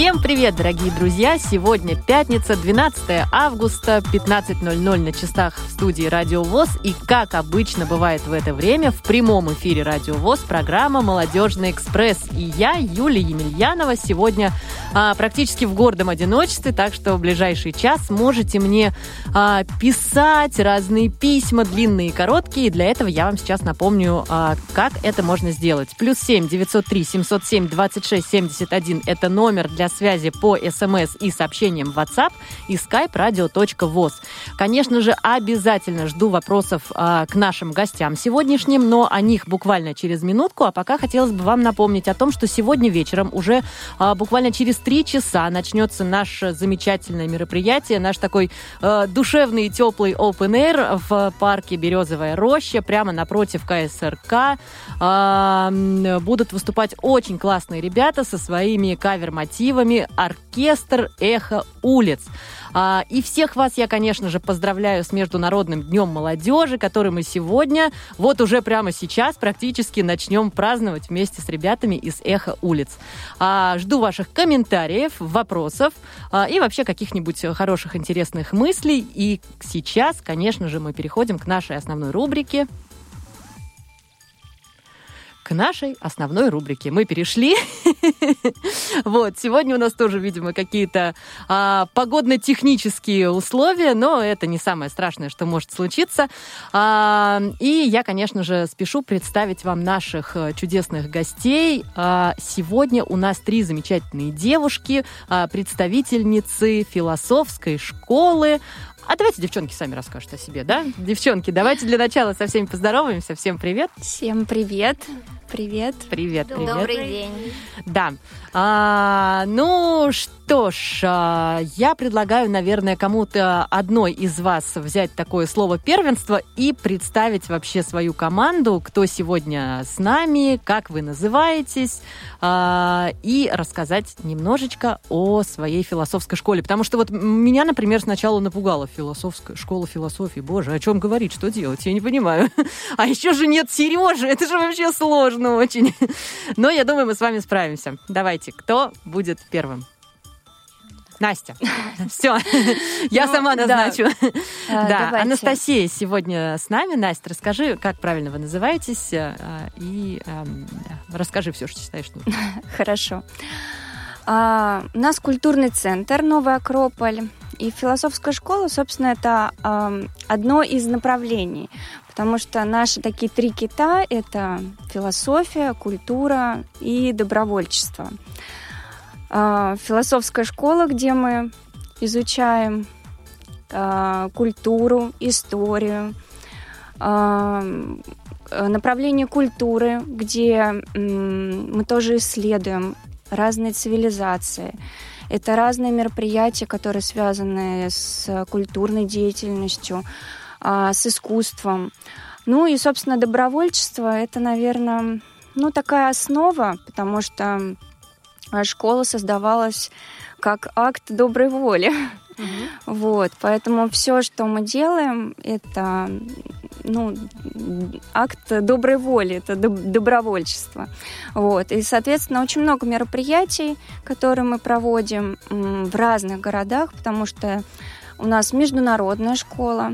Всем привет, дорогие друзья! Сегодня пятница, 12 августа, 15.00 на часах в студии Радио ВОЗ. И, как обычно бывает в это время, в прямом эфире Радио ВОЗ программа «Молодежный экспресс». И я, Юлия Емельянова, сегодня а, практически в гордом одиночестве, так что в ближайший час можете мне а, писать разные письма, длинные и короткие. И для этого я вам сейчас напомню, а, как это можно сделать. Плюс 7 903 707 26 71 – это номер для связи по смс и сообщениям в WhatsApp и skype radio.voz. Конечно же, обязательно жду вопросов а, к нашим гостям сегодняшним, но о них буквально через минутку. А пока хотелось бы вам напомнить о том, что сегодня вечером уже а, буквально через три часа начнется наше замечательное мероприятие, наш такой а, душевный и теплый open air в парке Березовая роща, прямо напротив КСРК. А, будут выступать очень классные ребята со своими кавер-мотивами мотивами оркестр «Эхо улиц». А, и всех вас я, конечно же, поздравляю с Международным днем молодежи, который мы сегодня, вот уже прямо сейчас, практически начнем праздновать вместе с ребятами из «Эхо улиц». А, жду ваших комментариев, вопросов а, и вообще каких-нибудь хороших, интересных мыслей. И сейчас, конечно же, мы переходим к нашей основной рубрике нашей основной рубрике. Мы перешли. Вот, сегодня у нас тоже, видимо, какие-то а, погодно-технические условия, но это не самое страшное, что может случиться. А, и я, конечно же, спешу представить вам наших э, чудесных гостей. А, сегодня у нас три замечательные девушки, представительницы философской школы, а давайте девчонки сами расскажут о себе, да? Девчонки, давайте для начала со всеми поздороваемся. Всем привет. Всем привет. Привет. Привет, привет. Добрый день. Да. А, ну что ж, а, я предлагаю, наверное, кому-то одной из вас взять такое слово первенство и представить вообще свою команду, кто сегодня с нами, как вы называетесь, а, и рассказать немножечко о своей философской школе. Потому что вот меня, например, сначала напугала философская школа философии. Боже, о чем говорить, что делать? Я не понимаю. А еще же нет Сережи, это же вообще сложно очень. Но я думаю, мы с вами справимся. Давайте кто будет первым? Настя. Все, я ну, сама назначу. А, да, Анастасия сегодня с нами. Настя, расскажи, как правильно вы называетесь, э, и эм, расскажи все, что считаешь нужным. Хорошо. А, у нас культурный центр Новый Акрополь. И философская школа, собственно, это одно из направлений, потому что наши такие три кита – это философия, культура и добровольчество. А, философская школа, где мы изучаем а, культуру, историю, а, направление культуры, где мы тоже исследуем разные цивилизации. Это разные мероприятия, которые связаны с культурной деятельностью, с искусством. Ну и, собственно, добровольчество – это, наверное, ну, такая основа, потому что а школа создавалась как акт доброй воли. Угу. Вот, поэтому все, что мы делаем, это ну, акт доброй воли, это добровольчество. Вот. И, соответственно, очень много мероприятий, которые мы проводим в разных городах, потому что у нас международная школа,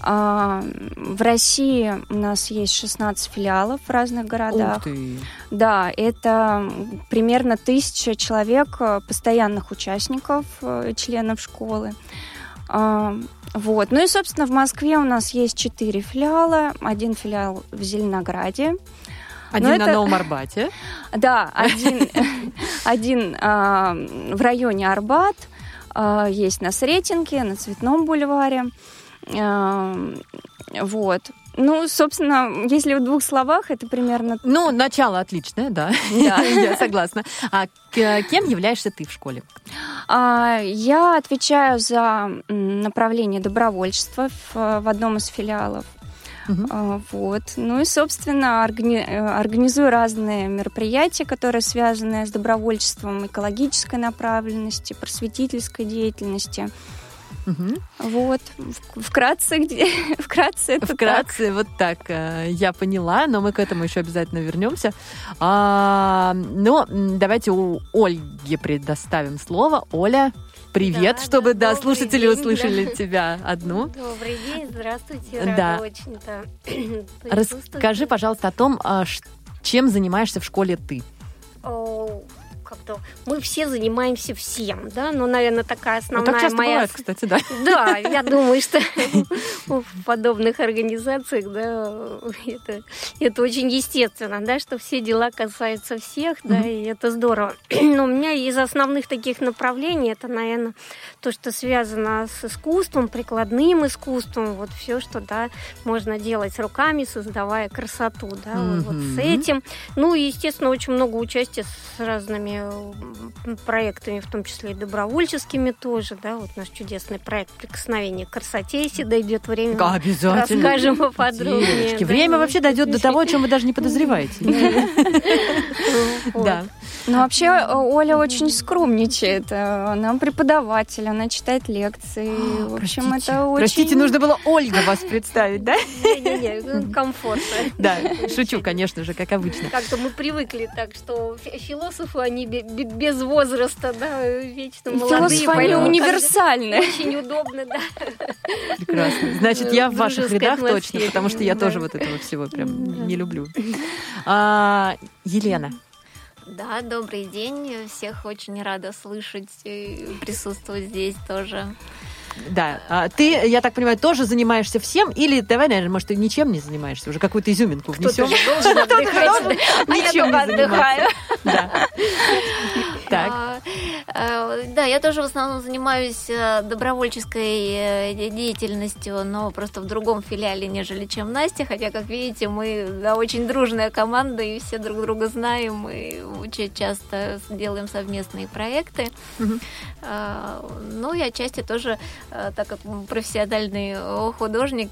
а, в России у нас есть 16 филиалов в разных городах. Ух ты. Да, это примерно тысяча человек, э, постоянных участников, э, членов школы. А, вот. Ну и, собственно, в Москве у нас есть четыре филиала. Один филиал в Зеленограде. Один Но на это... Новом Арбате. Да, один, один а, в районе Арбат, есть на Сретенке, на Цветном бульваре. Вот. Ну, собственно, если в двух словах, это примерно... Ну, начало отличное, да. Да. Я согласна. А кем являешься ты в школе? А, я отвечаю за направление добровольчества в, одном из филиалов. Uh-huh. Вот. Ну и, собственно, органи- организую разные мероприятия, которые связаны с добровольчеством, экологической направленности, просветительской деятельности. Угу. Вот, вкратце, где, вкратце это Вкратце, так. вот так э, я поняла, но мы к этому еще обязательно вернемся. А, но давайте у Ольги предоставим слово. Оля, привет, да, чтобы да, да, слушатели день, услышали да. тебя одну. Добрый день, здравствуйте, Да. рада очень-то Расскажи, пожалуйста, о том, а, чем занимаешься в школе ты. Как-то мы все занимаемся всем, да, но, наверное, такая Ну, основная так часто моя... бывает, кстати, да. Да, я думаю, что в подобных организациях, да, это, это очень естественно, да, что все дела касаются всех, да, и это здорово. Но у меня из основных таких направлений, это, наверное, то, что связано с искусством, прикладным искусством, вот все, что, да, можно делать руками, создавая красоту, да, вот, с этим. Ну, и, естественно, очень много участия с разными проектами, в том числе и добровольческими тоже, да, вот наш чудесный проект «Прикосновение к красоте», если дойдет время, мы Обязательно. расскажем поподробнее. Девочки, да. время вообще дойдет до того, о чем вы даже не подозреваете. Да. Ну, вообще, э, Оля очень скромничает. Э, Она преподаватель, она читает лекции. В общем, это очень... Простите, нужно было Ольга вас представить, да? Не-не-не, ну, комфортно. Да, шучу, конечно же, как обычно. Как-то мы привыкли так, что фи- философы, они бе- бе- без возраста, да, вечно молодые. Поэтому универсальны. Очень удобно, да. Прекрасно. Значит, я в ваших рядах точно, потому что я тоже вот этого всего прям не люблю. А, Елена, Да, добрый день. Всех очень рада слышать и присутствовать здесь тоже. Да, а ты, я так понимаю, тоже занимаешься всем, или давай, наверное, может, ты ничем не занимаешься, уже какую-то изюминку внесем? А Ничем не отдыхаю. Да. Так. А, э, Да, я тоже в основном занимаюсь э, добровольческой э, де- деятельностью, но просто в другом филиале, нежели чем Настя. Хотя, как видите, мы очень дружная команда и все друг друга знаем и очень часто делаем совместные проекты. А, Ну и отчасти тоже, так как профессиональный э, художник,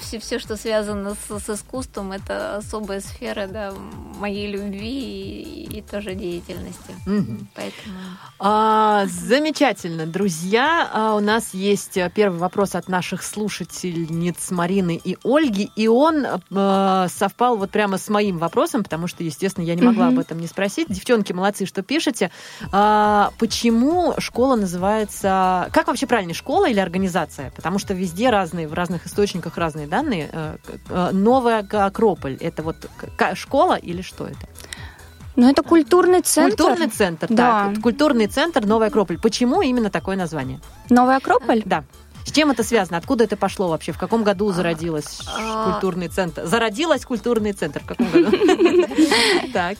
все, все что связано с, с искусством, это особая сфера да, моей любви и, и тоже деятельности. Мгм. Поэтому А, замечательно, друзья. А, у нас есть э, первый вопрос от наших слушательниц Марины и Ольги, и он э, совпал вот прямо с моим вопросом, потому что, естественно, я не могла Мгм. об этом не спросить. Девчонки, молодцы, что пишете. А, почему школа называется... Как вообще правильно, школа или организация? Потому что везде разные, в разных источниках разные данные. Э, э, Новая Акрополь, это вот школа или что это? Ну, это культурный центр. Культурный центр, Да. так. Культурный центр Новая Акрополь. Почему именно такое название? Новый Акрополь? Да. С чем это связано? Откуда это пошло вообще? В каком году зародилась а- культурный центр? Зародилась культурный центр в каком году? Так.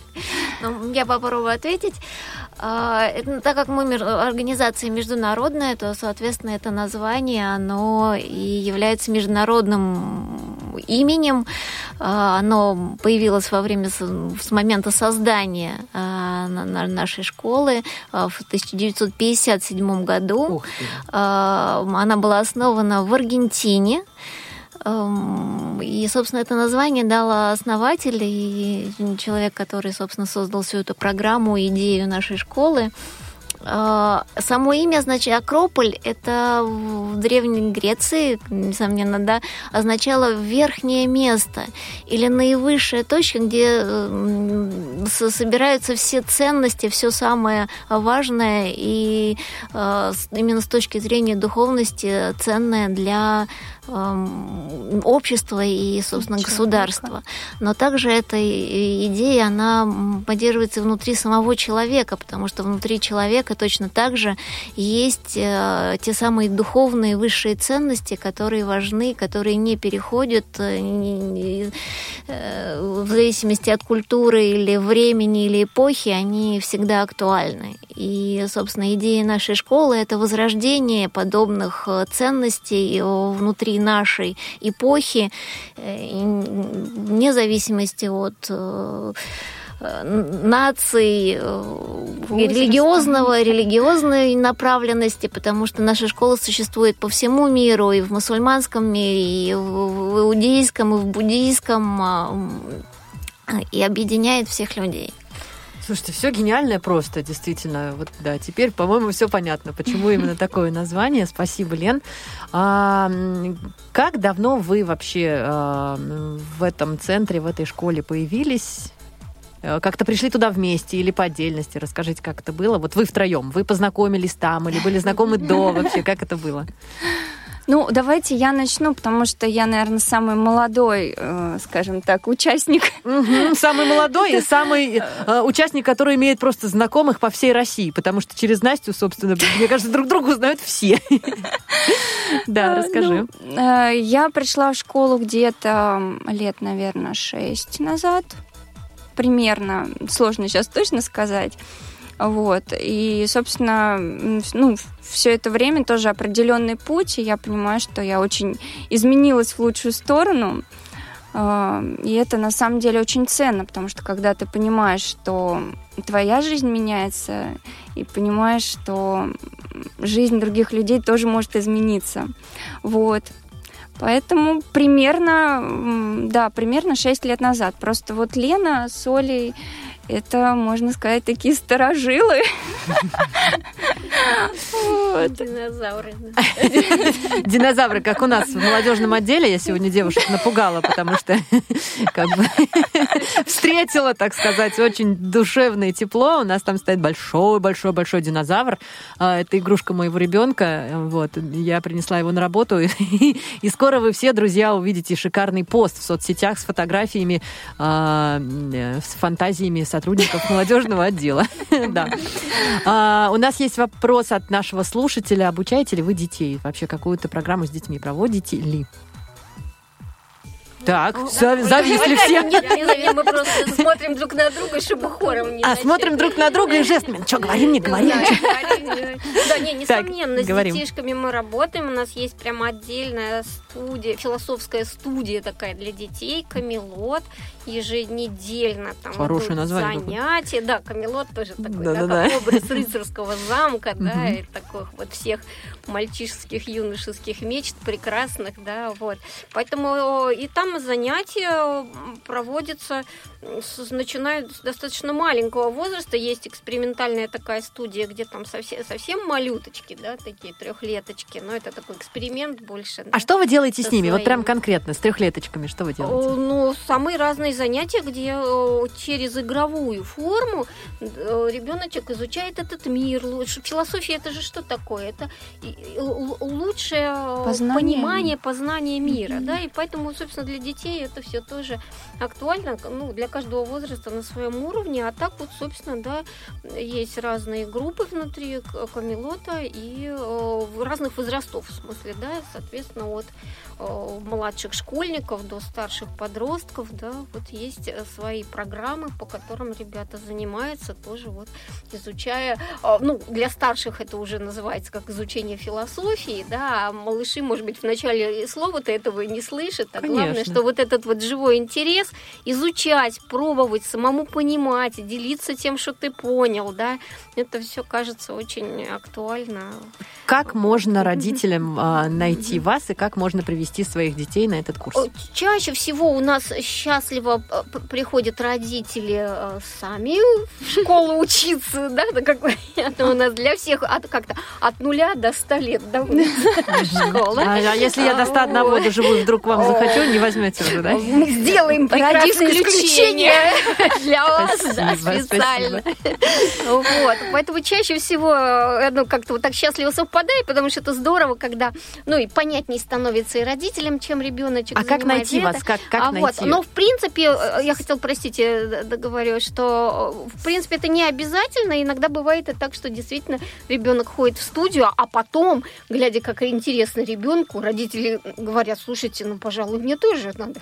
ну, я попробую ответить. А, так как мы организация международная, то, соответственно, это название, оно и является международным именем. А, Оно появилось во время, с момента создания а, на- на- нашей школы в 1957 году. Она была основана в Аргентине. Эм, И, собственно, это название дала основатель и человек, который, собственно, создал всю эту программу, идею нашей школы. А, Само имя, значит, Акрополь, это в Древней Греции, несомненно, да, означало верхнее место или наивысшая точка, где м, с- собираются все ценности, все самое важное и э, именно с точки зрения духовности ценное для эм, общества и, собственно, Человека. государства. Но также эта идея, она поддерживается внутри самого человека, потому что внутри человека точно так же есть э, те самые духовные высшие ценности, которые важны, которые не переходят э, э, в зависимости от культуры или времени или эпохи, они всегда актуальны. И, собственно, идея нашей школы – это возрождение подобных ценностей внутри нашей эпохи, э, вне зависимости от э, наций, э, религиозного, религиозной направленности, потому что наша школа существует по всему миру, и в мусульманском мире, и в иудейском, и в буддийском, и объединяет всех людей. Слушайте, все гениальное просто, действительно. Вот да, теперь, по-моему, все понятно, почему именно такое название. Спасибо, Лен. А, как давно вы вообще а, в этом центре, в этой школе появились? Э, как-то пришли туда вместе или по отдельности? Расскажите, как это было. Вот вы втроем, вы познакомились там или были знакомы до вообще? Как это было? Ну, давайте я начну, потому что я, наверное, самый молодой, э, скажем так, участник. Угу, самый молодой и самый э, участник, который имеет просто знакомых по всей России, потому что через Настю, собственно, мне кажется, друг друга узнают все. Да, ну, расскажи. Э, я пришла в школу где-то лет, наверное, шесть назад. Примерно. Сложно сейчас точно сказать. Вот. И, собственно, ну, все это время тоже определенный путь, и я понимаю, что я очень изменилась в лучшую сторону. А, и это на самом деле очень ценно, потому что когда ты понимаешь, что твоя жизнь меняется, и понимаешь, что жизнь других людей тоже может измениться. Вот. Поэтому примерно, да, примерно 6 лет назад. Просто вот Лена с Олей это, можно сказать, такие старожилы. Динозавры. Динозавры, как у нас в молодежном отделе. Я сегодня девушек напугала, потому что как бы встретила, так сказать, очень душевное тепло. У нас там стоит большой-большой-большой динозавр. А, это игрушка моего ребенка. Вот. Я принесла его на работу. И скоро вы все, друзья, увидите шикарный пост в соцсетях с фотографиями, а, с фантазиями, с сотрудников молодежного отдела. Да. А, у нас есть вопрос от нашего слушателя. Обучаете ли вы детей? Вообще какую-то программу с детьми проводите ли? Так, ну, зависли все. Нет, нет, мы просто смотрим друг на друга, чтобы хором не А, смотрим друг на друга и жестами. Что, говорим, не говорим? Да, не, несомненно, с детишками мы работаем. У нас есть прямо отдельная студия, философская студия такая для детей, Камелот, еженедельно там Хорошее название занятия. Да, Камелот тоже такой, да, да, да, как образ рыцарского замка, да, и таких вот всех мальчишеских, юношеских мечт прекрасных, да, вот. Поэтому и там занятия проводятся начиная с достаточно маленького возраста. Есть экспериментальная такая студия, где там совсем, совсем малюточки, да, такие трехлеточки, но это такой эксперимент больше. А что вы делаете делаете с ними? Своим... Вот прям конкретно, с трехлеточками, что вы делаете? Ну, самые разные занятия, где через игровую форму ребеночек изучает этот мир. Философия это же что такое? Это лучшее познание. понимание, познание мира. Mm-hmm. Да? И поэтому, собственно, для детей это все тоже актуально. Ну, для каждого возраста на своем уровне. А так вот, собственно, да, есть разные группы внутри Камелота и разных возрастов, в смысле, да, соответственно, от Э, младших школьников до старших подростков, да, вот есть э, свои программы, по которым ребята занимаются, тоже вот изучая, э, ну, для старших это уже называется как изучение философии, да, а малыши, может быть, в начале слова-то этого не слышат, а Конечно. главное, что вот этот вот живой интерес изучать, пробовать, самому понимать, делиться тем, что ты понял, да, это все кажется очень актуально. Как можно родителям найти вас и как можно привести привести своих детей на этот курс? Чаще всего у нас счастливо э, приходят родители э, сами в школу учиться, да, как это у нас для всех от, как-то от нуля до ста лет, да, школа. А, а если я до ста одного доживу вдруг вам захочу, не возьмете уже, да? Мы сделаем прекрасное исключение для вас, специально. Вот, поэтому чаще всего, э, ну, как-то вот так счастливо совпадает, потому что это здорово, когда, ну, и понятнее становится и родителям, чем ребеночек А как найти это. вас? Как, как а, найти? Вот. Но, в принципе, э, я хотела, простите, договорю, что, в принципе, это не обязательно. Иногда бывает и так, что действительно ребенок ходит в студию, а потом, глядя, как интересно ребенку, родители говорят, слушайте, ну, пожалуй, мне тоже надо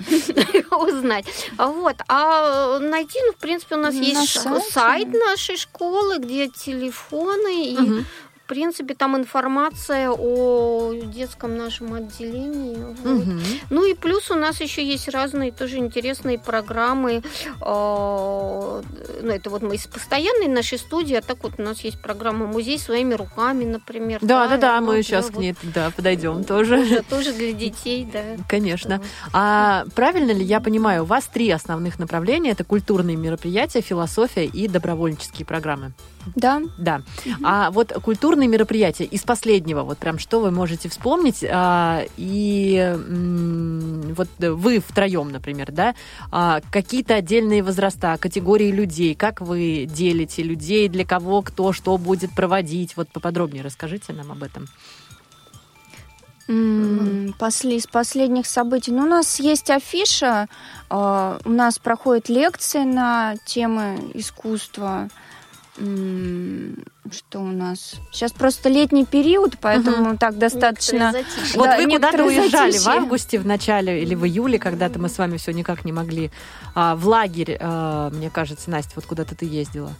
узнать. Вот. А найти, ну, в принципе, у нас есть сайт нашей школы, где телефоны и принципе, там информация о детском нашем отделении. Вот. Угу. Ну и плюс у нас еще есть разные тоже интересные программы. А, ну, это вот мы из постоянной нашей студии, а так вот у нас есть программа «Музей своими руками», например. Да, да, да, да мы вот, сейчас да, к ней да, подойдем тоже. Тоже, тоже для детей, да. Конечно. А правильно ли я понимаю, у вас три основных направления. Это культурные мероприятия, философия и добровольческие программы. Да. Да. А вот культурные мероприятия из последнего, вот прям что вы можете вспомнить, а, и м, вот вы втроем, например, да, а, какие-то отдельные возраста, категории людей, как вы делите людей, для кого, кто, что будет проводить, вот поподробнее расскажите нам об этом. После, из последних событий. Ну, у нас есть афиша, э, у нас проходят лекции на темы искусства. 嗯 Что у нас? Сейчас просто летний период, поэтому угу. так достаточно. Вот да, вы куда-то уезжали затишье. в августе, в начале или в июле, когда-то мы с вами все никак не могли. А, в лагерь, а, мне кажется, Настя, вот куда-то ты ездила.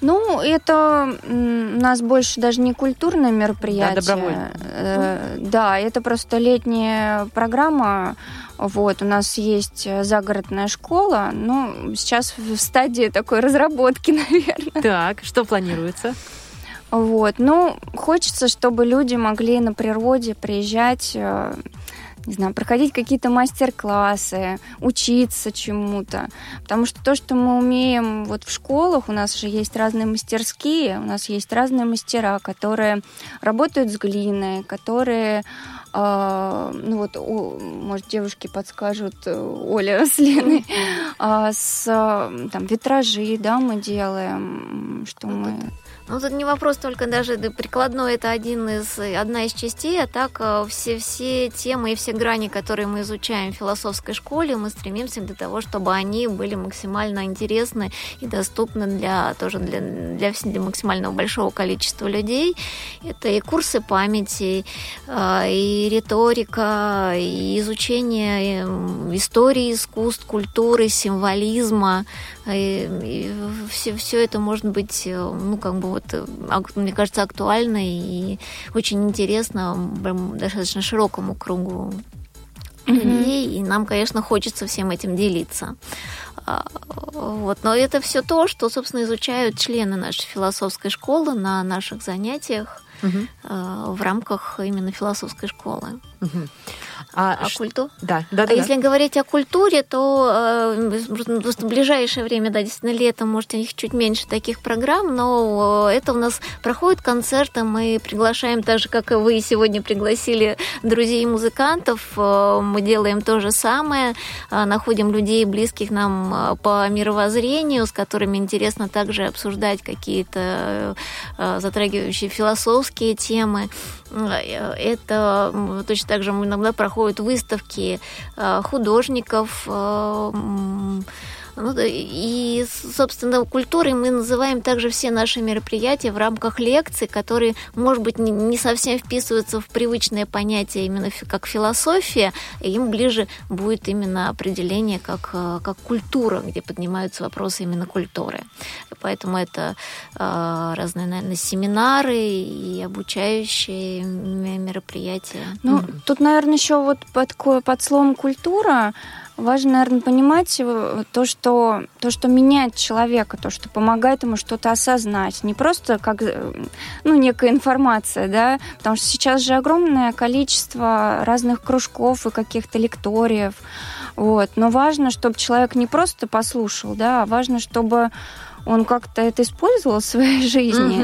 Ну, это у нас больше даже не культурное мероприятие. Да, добровольно. Э, да, это просто летняя программа вот, у нас есть э, загородная школа, ну, сейчас в стадии такой разработки, наверное. Так, что планируется? Вот, ну, хочется, чтобы люди могли на природе приезжать, э, не знаю, проходить какие-то мастер-классы, учиться чему-то. Потому что то, что мы умеем вот в школах, у нас же есть разные мастерские, у нас есть разные мастера, которые работают с глиной, которые а, ну вот, о, может, девушки подскажут, э, Оля с Леной, а, с там витражи, да, мы делаем, что мы ну, тут не вопрос только даже прикладной, это один из, одна из частей, а так э, все, все темы и все грани, которые мы изучаем в философской школе, мы стремимся для того, чтобы они были максимально интересны и доступны для, тоже для, для, для максимально большого количества людей. Это и курсы памяти, э, и риторика, и изучение э, истории искусств, культуры, символизма, и, и все, все это может быть, ну, как бы вот, мне кажется, актуально и очень интересно достаточно широкому кругу людей, mm-hmm. и нам, конечно, хочется всем этим делиться. А, вот. Но это все то, что, собственно, изучают члены нашей философской школы на наших занятиях угу. в рамках именно философской школы. Угу. А, а культу? Да, да, да. А если говорить о культуре, то э, в ближайшее время, да, действительно, летом, может, у них чуть меньше таких программ, но это у нас проходят концерты, мы приглашаем, так же, как и вы сегодня пригласили друзей музыкантов, э, мы делаем то же самое, э, находим людей, близких нам по мировоззрению, с которыми интересно также обсуждать какие-то затрагивающие философские темы. Это точно так же иногда проходят выставки э, художников, э, ну, и, собственно, культурой мы называем также все наши мероприятия в рамках лекций, которые, может быть, не совсем вписываются в привычное понятие именно как философия, им ближе будет именно определение как, э, как культура, где поднимаются вопросы именно культуры. Поэтому это э, разные, наверное, семинары и обучающие мероприятия. Ну, mm-hmm. тут, наверное, еще вот под, под словом культура Важно, наверное, понимать э, то, что, то, что меняет человека, то, что помогает ему что-то осознать. Не просто как э, ну, некая информация, да, потому что сейчас же огромное количество разных кружков и каких-то лекториев. Вот. Но важно, чтобы человек не просто послушал, да, а важно, чтобы он как-то это использовал в своей жизни.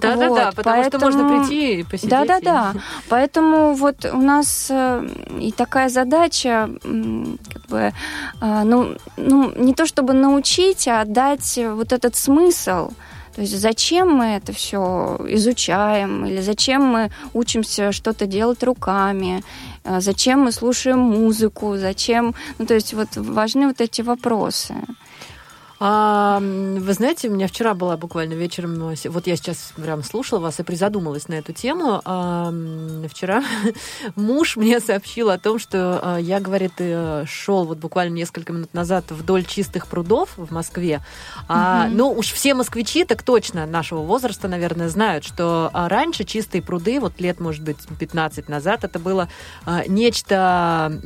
Да-да-да, вот, да, потому поэтому... что можно прийти и посидеть. Да-да-да. Поэтому вот у нас э, и такая задача, как бы, а, ну, ну, не то чтобы научить, а дать вот этот смысл. То есть зачем мы это все изучаем, или зачем мы учимся что-то делать руками, а, зачем мы слушаем музыку, зачем... Ну, то есть вот важны вот эти вопросы. А, вы знаете, у меня вчера была буквально вечером, вот я сейчас прям слушала вас и призадумалась на эту тему. А, вчера муж мне сообщил о том, что а, я, говорит, э, шел вот буквально несколько минут назад вдоль чистых прудов в Москве. А, угу. Ну, уж все москвичи так точно нашего возраста, наверное, знают, что а, раньше чистые пруды, вот лет, может быть, 15 назад, это было а, нечто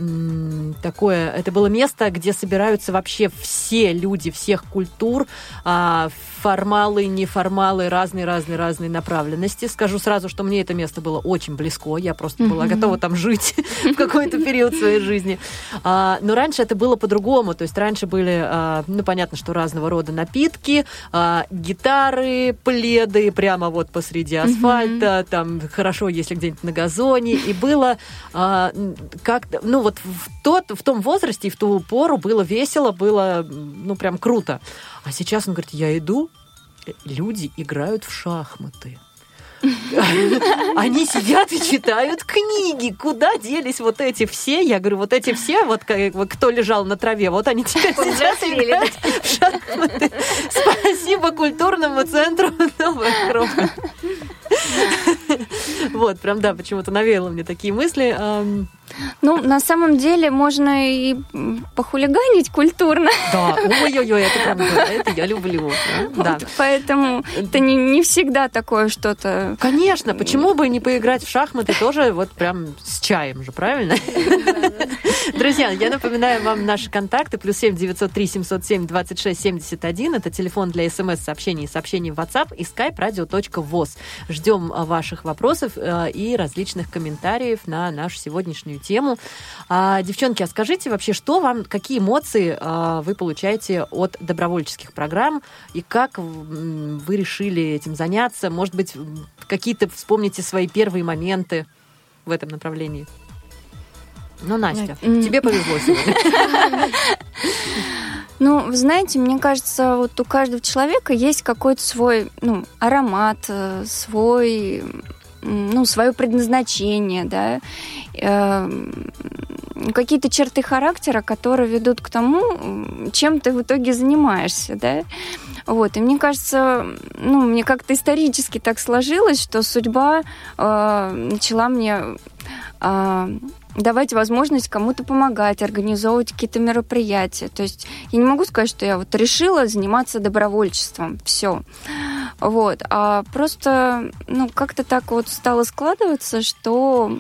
такое, это было место, где собираются вообще все люди, всех всех культур, а, формалы, неформалы, разные-разные-разные направленности. Скажу сразу, что мне это место было очень близко, я просто была готова там жить в какой-то период своей жизни. А, но раньше это было по-другому, то есть раньше были, а, ну, понятно, что разного рода напитки, гитары, пледы прямо вот посреди асфальта, там хорошо, если где-нибудь на газоне, и было как ну, вот в, тот, в том возрасте и в ту пору было весело, было, ну, прям круто круто. А сейчас он говорит, я иду, люди играют в шахматы. Они сидят и читают книги. Куда делись вот эти все? Я говорю, вот эти все, вот кто лежал на траве, вот они теперь сидят и играют в шахматы. Спасибо культурному центру Новая Акрополь. Вот, прям, да, почему-то навеяло мне такие мысли. Ну, на самом деле можно и похулиганить культурно. Да, ой-ой-ой, это правда, это я люблю. Да. поэтому это не, не всегда такое что-то... Конечно, почему бы не поиграть в шахматы тоже вот прям с чаем же, правильно? Друзья, я напоминаю вам наши контакты. Плюс семь девятьсот три семьсот семь двадцать шесть семьдесят один. Это телефон для смс-сообщений и сообщений в WhatsApp и skype radio.voz. Ждем ваших вопросов э, и различных комментариев на нашу сегодняшнюю интересную тему. А, девчонки, а скажите вообще, что вам, какие эмоции а, вы получаете от добровольческих программ и как вы решили этим заняться? Может быть, какие-то вспомните свои первые моменты в этом направлении? Ну, Настя, mm. тебе повезло сегодня. Ну, вы знаете, мне кажется, вот у каждого человека есть какой-то свой ну, аромат, э, свой ну, свое предназначение, да, эм, какие-то черты характера, которые ведут к тому, чем ты в итоге занимаешься, да. Вот, и мне кажется, ну, мне как-то исторически так сложилось, что судьба э, начала мне э, давать возможность кому-то помогать, организовывать какие-то мероприятия. То есть я не могу сказать, что я вот решила заниматься добровольчеством. Все. Вот. А просто, ну, как-то так вот стало складываться, что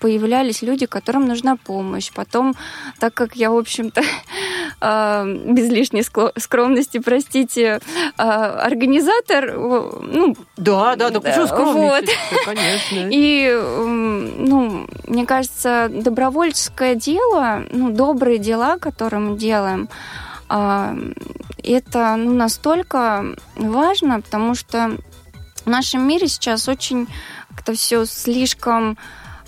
появлялись люди, которым нужна помощь. Потом, так как я, в общем-то, а, без лишней скромности, простите, а, организатор, ну... Да, да, да, почему скромность? Вот. Конечно. И, ну, мне кажется, добровольческое дело, ну, добрые дела, которые мы делаем, это ну, настолько важно, потому что в нашем мире сейчас очень как-то все слишком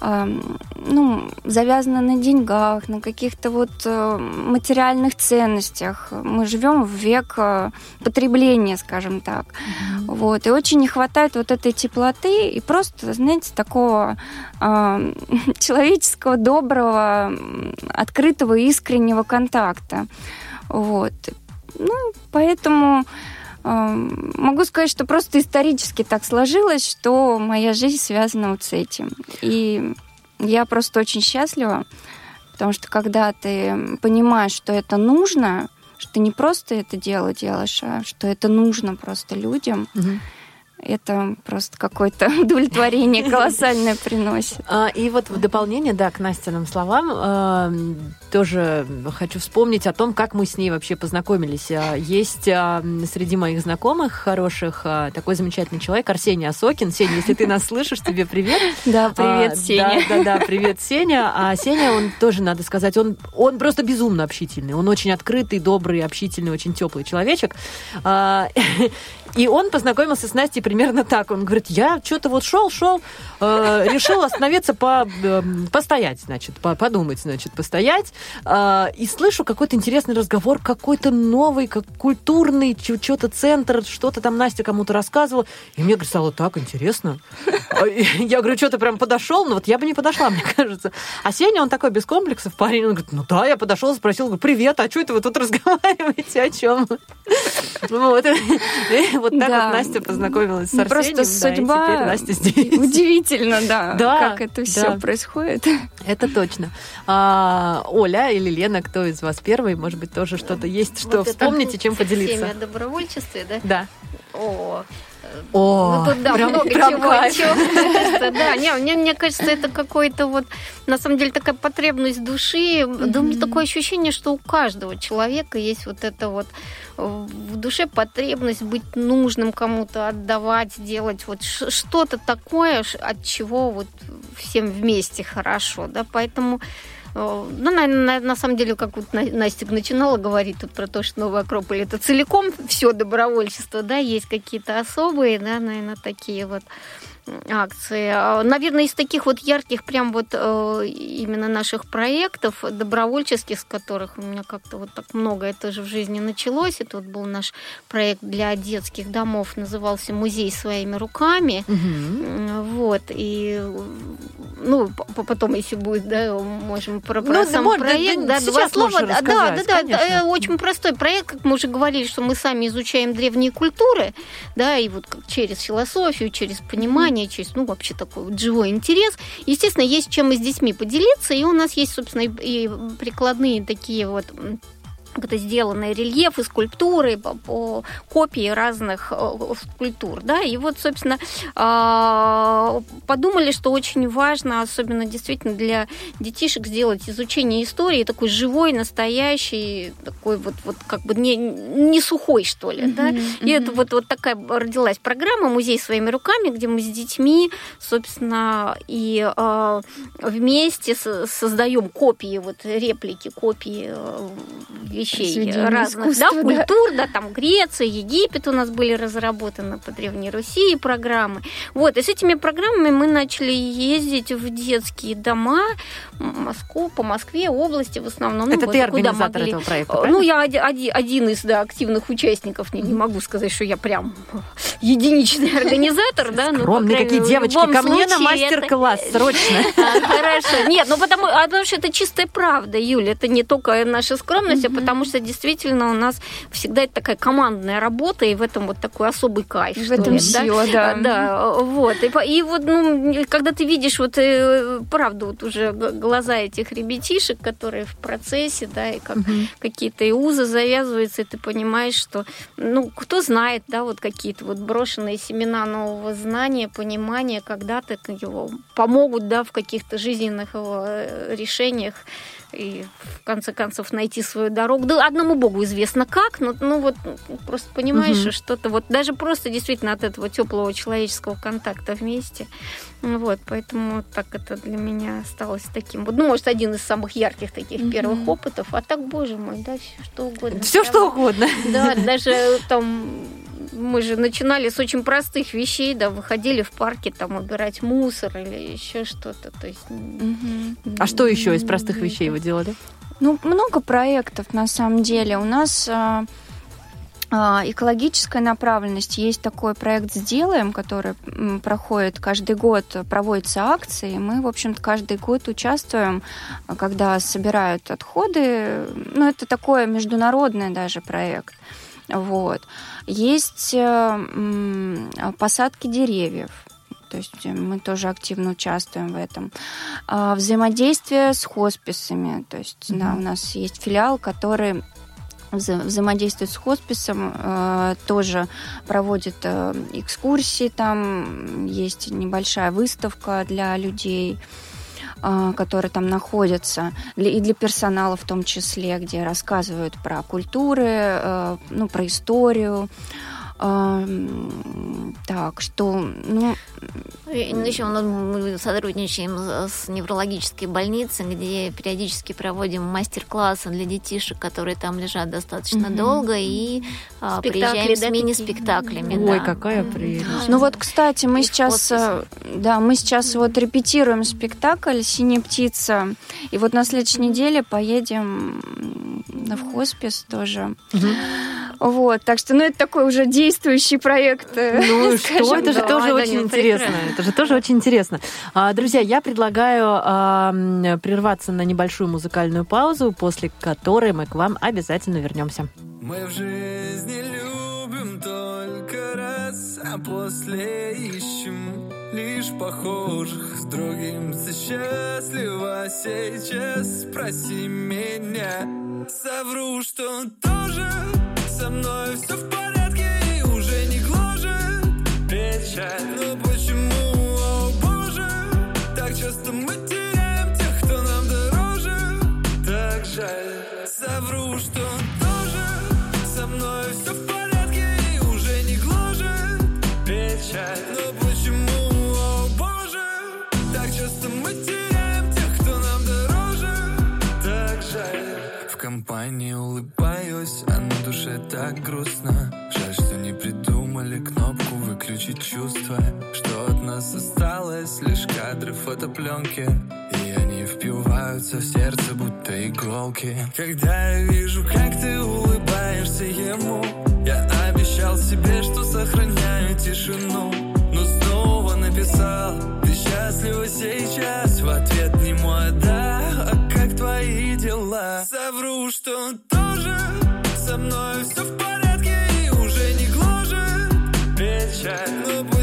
ну, завязано на деньгах, на каких-то вот э, материальных ценностях. Мы живем в век э, потребления, скажем так. Mm-hmm. Вот. И очень не хватает вот этой теплоты и просто, знаете, такого э, человеческого, доброго, открытого, искреннего контакта. Вот. Ну, поэтому Могу сказать, что просто исторически так сложилось, что моя жизнь связана вот с этим. И я просто очень счастлива, потому что когда ты понимаешь, что это нужно, что не просто это дело делаешь, а что это нужно просто людям, угу это просто какое-то удовлетворение колоссальное приносит. А, и вот в дополнение, да, к Настиным словам, а, тоже хочу вспомнить о том, как мы с ней вообще познакомились. А, есть среди моих знакомых хороших такой замечательный человек, Арсений Осокин. Сеня, если ты нас слышишь, тебе привет. Да, привет, Сеня. Да, да, да, привет, Сеня. А Сеня, он тоже, надо сказать, он, он просто безумно общительный. Он очень открытый, добрый, общительный, очень теплый человечек. И он познакомился с Настей примерно так. Он говорит, я что-то вот шел, шел, э, решил остановиться, по, э, постоять, значит, по, подумать, значит, постоять. Э, и слышу какой-то интересный разговор, какой-то новый, как культурный, что-то центр, что-то там Настя кому-то рассказывала. И мне, стало так интересно. Я говорю, что ты прям подошел? Ну вот я бы не подошла, мне кажется. А Сеня, он такой без комплексов парень. Он говорит, ну да, я подошел, спросил, говорю, привет, а что это вы тут разговариваете, о чем? Вот. Вот так вот Настя познакомилась с ну, Арсением. Просто судьба Настя здесь. Удивительно, да, как это все происходит. Это точно. А, Оля или Лена, кто из вас первый? Может быть, тоже что-то есть, что вспомните, чем поделиться? Семя добровольчестве, да? Да. О, о, ну, тут, да, прям, много прям чего. Кайф. чего да, не, мне, мне кажется, это какой-то вот, на самом деле, такая потребность души. Mm-hmm. Да, у меня такое ощущение, что у каждого человека есть вот это вот в душе потребность быть нужным кому-то, отдавать, делать. Вот что-то такое, от чего вот всем вместе хорошо, да, поэтому Э, ну, на, на, на самом деле, как вот Настя начинала говорить тут про то, что Новый Акрополь это целиком все добровольчество, да, есть какие-то особые, да, наверное, такие вот акции. А, наверное, из таких вот ярких прям вот э, именно наших проектов, добровольческих, с которых у меня как-то вот так много это же в жизни началось. Это вот был наш проект для детских домов, назывался «Музей своими руками». Угу. Вот, и ну, потом, если будет, да, можем про, про ну, сам да, проект, да, да два слова. Да, да, да, да, очень простой проект, как мы уже говорили, что мы сами изучаем древние культуры, да, и вот через философию, через понимание, через, ну, вообще такой вот живой интерес. Естественно, есть чем мы с детьми поделиться, и у нас есть, собственно, и прикладные такие вот это сделаны рельефы, скульптуры по, по копии разных э, скульптур, да, и вот, собственно, а, подумали, что очень важно, особенно действительно для детишек сделать изучение истории такой живой, настоящий, такой вот, вот как бы не, не сухой, что ли, mm-hmm, да, mm-hmm. и это вот, вот такая родилась программа «Музей своими руками», где мы с детьми, собственно, и э, вместе создаем копии, вот реплики, копии э, вещей разных, да, да, культур, да, там Греция, Египет у нас были разработаны по Древней Руси программы. Вот, и с этими программами мы начали ездить в детские дома, Москву, по Москве, области в основном. Ну, Это ну, ты организатор могли... этого проекта, правильно? Ну, я один, один из да, активных участников, не, не могу сказать, что я прям единичный организатор, да. Ну, Скромные какие девочки, ко мне на мастер-класс, срочно. А, хорошо. Нет, ну потому, а потому что это чистая правда, Юля, это не только наша скромность, а потому что действительно у нас всегда это такая командная работа, и в этом вот такой особый кайф. В этом сила, да. Да, вот. И вот, ну, когда ты видишь вот э, правду, вот уже глаза этих ребятишек, которые в процессе, да, и как угу. какие-то и узы завязываются, и ты понимаешь, что, ну, кто знает, да, вот какие-то вот брошенные семена нового знания, понимания когда-то его помогут, да, в каких-то жизненных э, решениях и в конце концов найти свою дорогу. Да одному Богу известно как, но ну вот просто понимаешь, угу. что-то вот даже просто действительно от этого теплого человеческого контакта вместе. Вот, поэтому так это для меня осталось таким вот, ну, может, один из самых ярких таких угу. первых опытов. А так, боже мой, да, все что угодно. Все что угодно. Да, даже там мы же начинали с очень простых вещей, да, выходили в парке там убирать мусор или еще что-то, то есть. Угу. А что еще из простых вещей вы делали? Ну, много проектов на самом деле. У нас а, а, экологическая направленность. Есть такой проект «Сделаем», который проходит каждый год, проводятся акции. Мы, в общем-то, каждый год участвуем, когда собирают отходы. Ну, это такой международный даже проект. Вот. Есть э, посадки деревьев. То есть мы тоже активно участвуем в этом. А, взаимодействие с хосписами. То есть mm-hmm. да, у нас есть филиал, который вза- взаимодействует с хосписом, э, тоже проводит э, экскурсии, там есть небольшая выставка для людей. А, которые там находятся, и для персонала в том числе, где рассказывают про культуры, э, ну, про историю. Так, что, ну... И еще мы сотрудничаем с неврологической больницей, где периодически проводим мастер-классы для детишек, которые там лежат достаточно mm-hmm. долго, и а, Спектакли, приезжаем да, с мини-спектаклями. Ой, да. какая прелесть. Ну вот, кстати, мы сейчас, э, да, мы сейчас вот репетируем спектакль «Синяя птица», и вот на следующей неделе поедем в хоспис тоже. Mm-hmm. Вот, так что, ну, это такой уже действующий проект. Э, ну что, это же тоже очень интересно. Это же тоже очень интересно. А, друзья, я предлагаю а, прерваться на небольшую музыкальную паузу, после которой мы к вам обязательно вернемся. Мы в жизни любим только раз, а после ищем лишь похожих с другим ты счастлива сейчас спроси меня совру что тоже со мной все в порядке и уже не гложет. Печаль. Но почему, о боже, так часто мы теряем тех, кто нам дороже. Так жаль, совру, что тоже со мной все в порядке и уже не гложет. Печаль. Но почему, о боже, так часто мы теряем тех, кто нам дороже. Так жаль. В компании улыбаюсь, так грустно. Жаль, что не придумали кнопку выключить чувства. Что от нас осталось лишь кадры фотопленки. И они впиваются в сердце, будто иголки. Когда я вижу, как ты улыбаешься ему Я обещал себе, что сохраняю тишину. Но снова написал Ты счастлива сейчас? В ответ не мой да А как твои дела? Совру, что тоже со мной все в порядке и уже не гложет. Печаль Но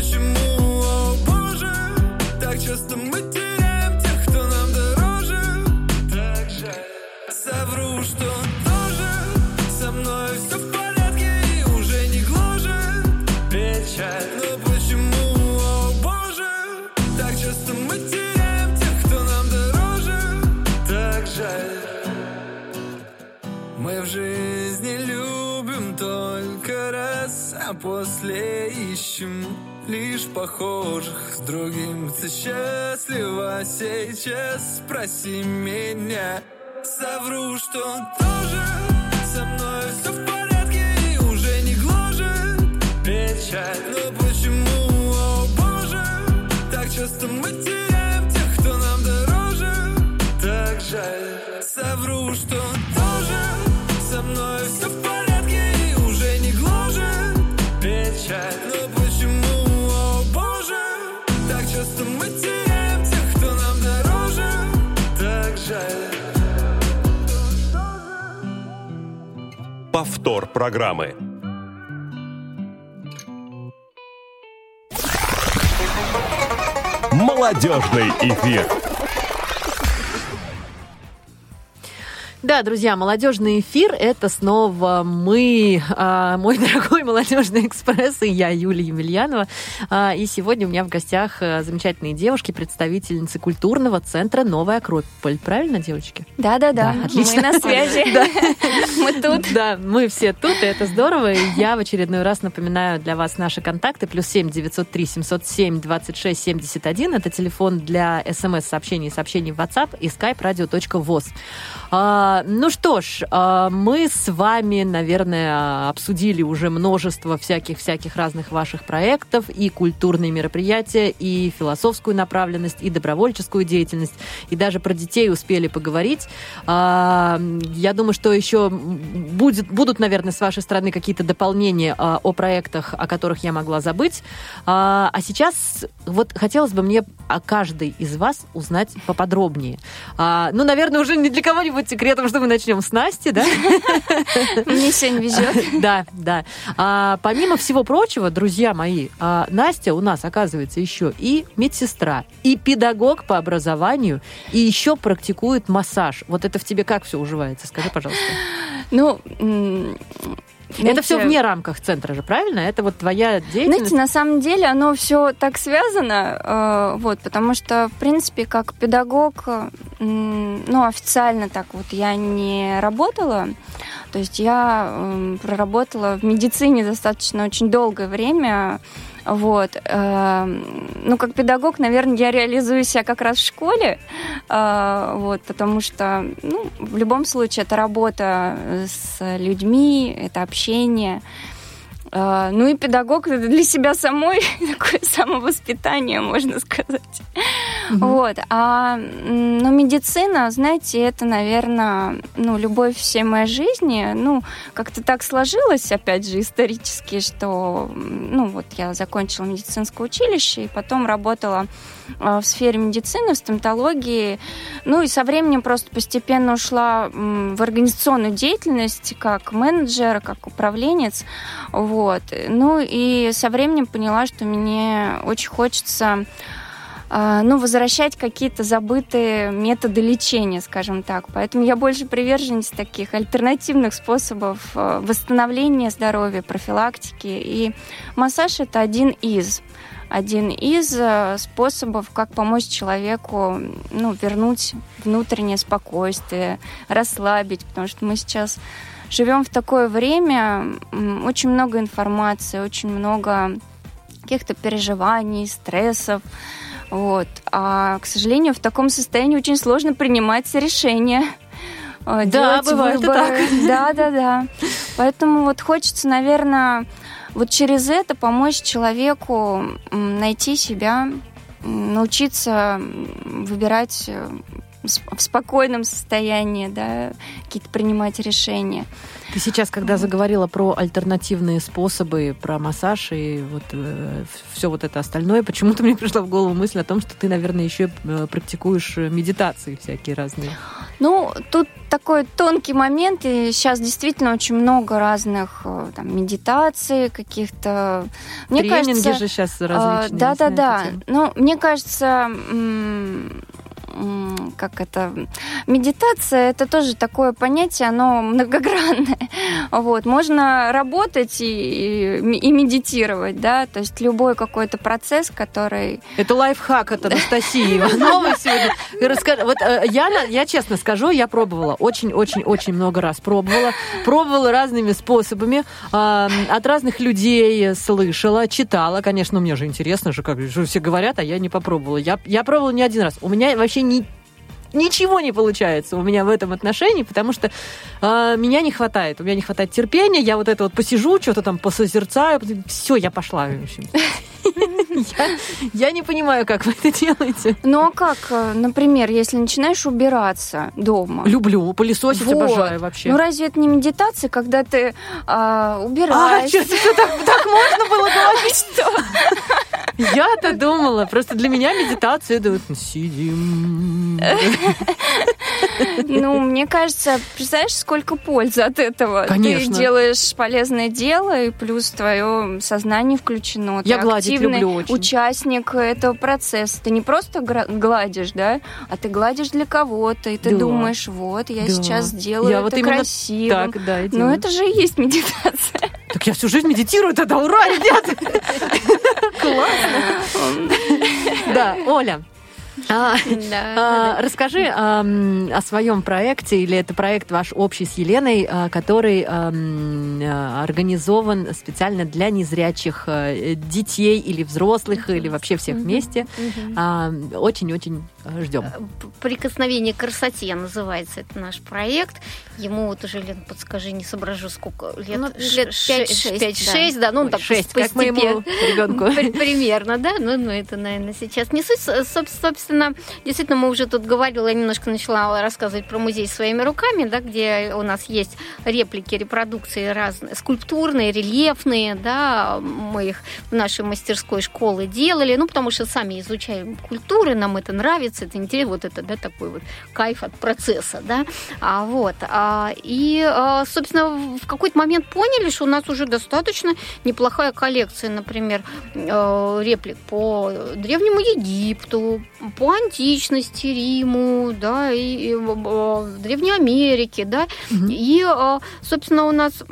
после ищем лишь похожих с другим. Ты счастлива сейчас? Спроси меня. Совру, что тоже со мной все в порядке и уже не гложет печаль. Повтор программы Молодежный эфир. Да, друзья, молодежный эфир – это снова мы, а, мой дорогой молодежный экспресс, и я, Юлия Емельянова. А, и сегодня у меня в гостях а, замечательные девушки, представительницы культурного центра «Новая Акрополь». Правильно, девочки? Да-да-да, отлично. Мы на связи. Мы тут. Да, мы все тут, и это здорово. И я в очередной раз напоминаю для вас наши контакты. Плюс семь девятьсот три семьсот семь двадцать шесть семьдесят один. Это телефон для смс-сообщений и сообщений в WhatsApp и skype radio.voz. А, ну что ж, а, мы с вами, наверное, обсудили уже множество всяких-всяких разных ваших проектов, и культурные мероприятия, и философскую направленность, и добровольческую деятельность, и даже про детей успели поговорить. А, я думаю, что еще будет, будут, наверное, с вашей стороны какие-то дополнения о проектах, о которых я могла забыть. А, сейчас вот хотелось бы мне о каждой из вас узнать поподробнее. Ну, наверное, уже не для кого не будет секретом, что мы начнем с Насти, да? Мне сегодня везет. Да, да. А, помимо всего прочего, друзья мои, а, Настя у нас, оказывается, еще и медсестра, и педагог по образованию, и еще практикует массаж. Вот это в тебе как все уживается? Скажи, пожалуйста. Ну, Это все вне рамках центра же, правильно? Это вот твоя деятельность? Знаете, на самом деле оно все так связано, э, вот, потому что, в принципе, как педагог, ну, официально так вот я не работала, то есть я проработала в медицине достаточно очень долгое время, вот. Эм, ну, как педагог, наверное, я реализую себя как раз в школе, э, вот, потому что, ну, в любом случае, это работа с людьми, это общение. Э, ну и педагог для себя самой такое самовоспитание, можно сказать. Угу. Вот. А ну, медицина, знаете, это, наверное, ну, любовь всей моей жизни. Ну, как-то так сложилось, опять же, исторически, что ну, вот я закончила медицинское училище и потом работала а, в сфере медицины, в стоматологии. Ну и со временем просто постепенно ушла в организационную деятельность как менеджер, как управленец. Вот. Ну и со временем поняла, что мне очень хочется а, ну, возвращать какие-то забытые методы лечения, скажем так. Поэтому я больше приверженец таких альтернативных способов а, восстановления здоровья, профилактики. И массаж это один из один из э, способов, как помочь человеку ну, вернуть внутреннее спокойствие, расслабить, потому что мы сейчас живем в такое время, очень много информации, очень много каких-то переживаний, стрессов. Вот. А, к сожалению, в таком состоянии очень сложно принимать решения. Э, да, бывает выборы. так. Да, да, да. Поэтому вот хочется, наверное, вот через это помочь человеку найти себя, научиться выбирать э, в спокойном состоянии, да, какие-то принимать решения. Ты сейчас, когда заговорила про альтернативные способы, про массаж и вот э, все вот это остальное, почему-то мне пришла в голову мысль о том, что ты, наверное, еще э, практикуешь медитации всякие разные. Ну, тут такой тонкий момент, и сейчас действительно очень много разных э, там, медитаций, каких-то... Мне Тренинги кажется, же сейчас э, различные. Да-да-да. Ну, мне кажется, как это, медитация, это тоже такое понятие, оно многогранное. Вот, можно работать и, и медитировать, да, то есть любой какой-то процесс, который... Это лайфхак от Анастасии Ивановой сегодня. Вот э, я, я честно скажу, я пробовала, очень-очень-очень много раз пробовала, пробовала разными способами, от разных людей слышала, читала, конечно, мне же интересно же, как же все говорят, а я не попробовала. Я, я пробовала не один раз. У меня вообще ни, ничего не получается у меня в этом отношении, потому что э, меня не хватает. У меня не хватает терпения. Я вот это вот посижу, что-то там посозерцаю. Все, я пошла. В общем. Я, я не понимаю, как вы это делаете. Ну а как, э, например, если начинаешь убираться дома? Люблю, пылесосить вот. обожаю вообще. Ну разве это не медитация, когда ты а, убираешься? А, что так, так можно было говорить? Что? Я-то думала, просто для меня медитация это вот сидим. Ну, мне кажется, представляешь, сколько пользы от этого. Конечно. Ты делаешь полезное дело, и плюс твое сознание включено. Я гладить люблю очень. участник этого процесса. Ты не просто гладишь, да, а ты гладишь для кого-то, и ты да. думаешь, вот, я да. сейчас сделаю я это вот красиво. Так, да, Но это же и есть медитация. Так я всю жизнь медитирую тогда, ура, ребята! Классно! Да, Оля, а, да, а, Расскажи а, о своем проекте, или это проект ваш общий с Еленой, а, который а, организован специально для незрячих а, детей или взрослых, или вообще всех вместе. Очень-очень ждем. Прикосновение к красоте называется это наш проект. Ему вот уже, Лен, подскажи, не соображу, сколько лет? Ну, лет 5-6, да. да. Ну, Ой, так 6, как моему ребенку. Примерно, да. Ну, ну, это, наверное, сейчас не суть. Собственно, действительно, мы уже тут говорили, я немножко начала рассказывать про музей своими руками, да, где у нас есть реплики, репродукции разные, скульптурные, рельефные, да, мы их в нашей мастерской школы делали, ну, потому что сами изучаем культуры, нам это нравится, это интересно, вот это, да, такой вот кайф от процесса, да, а, вот, а, а, и, а, собственно, в какой-то момент поняли, что у нас уже достаточно неплохая коллекция, например, э, реплик по Древнему Египту, по античности, Риму, да, и, и Древней Америке, да, угу. и, собственно, у нас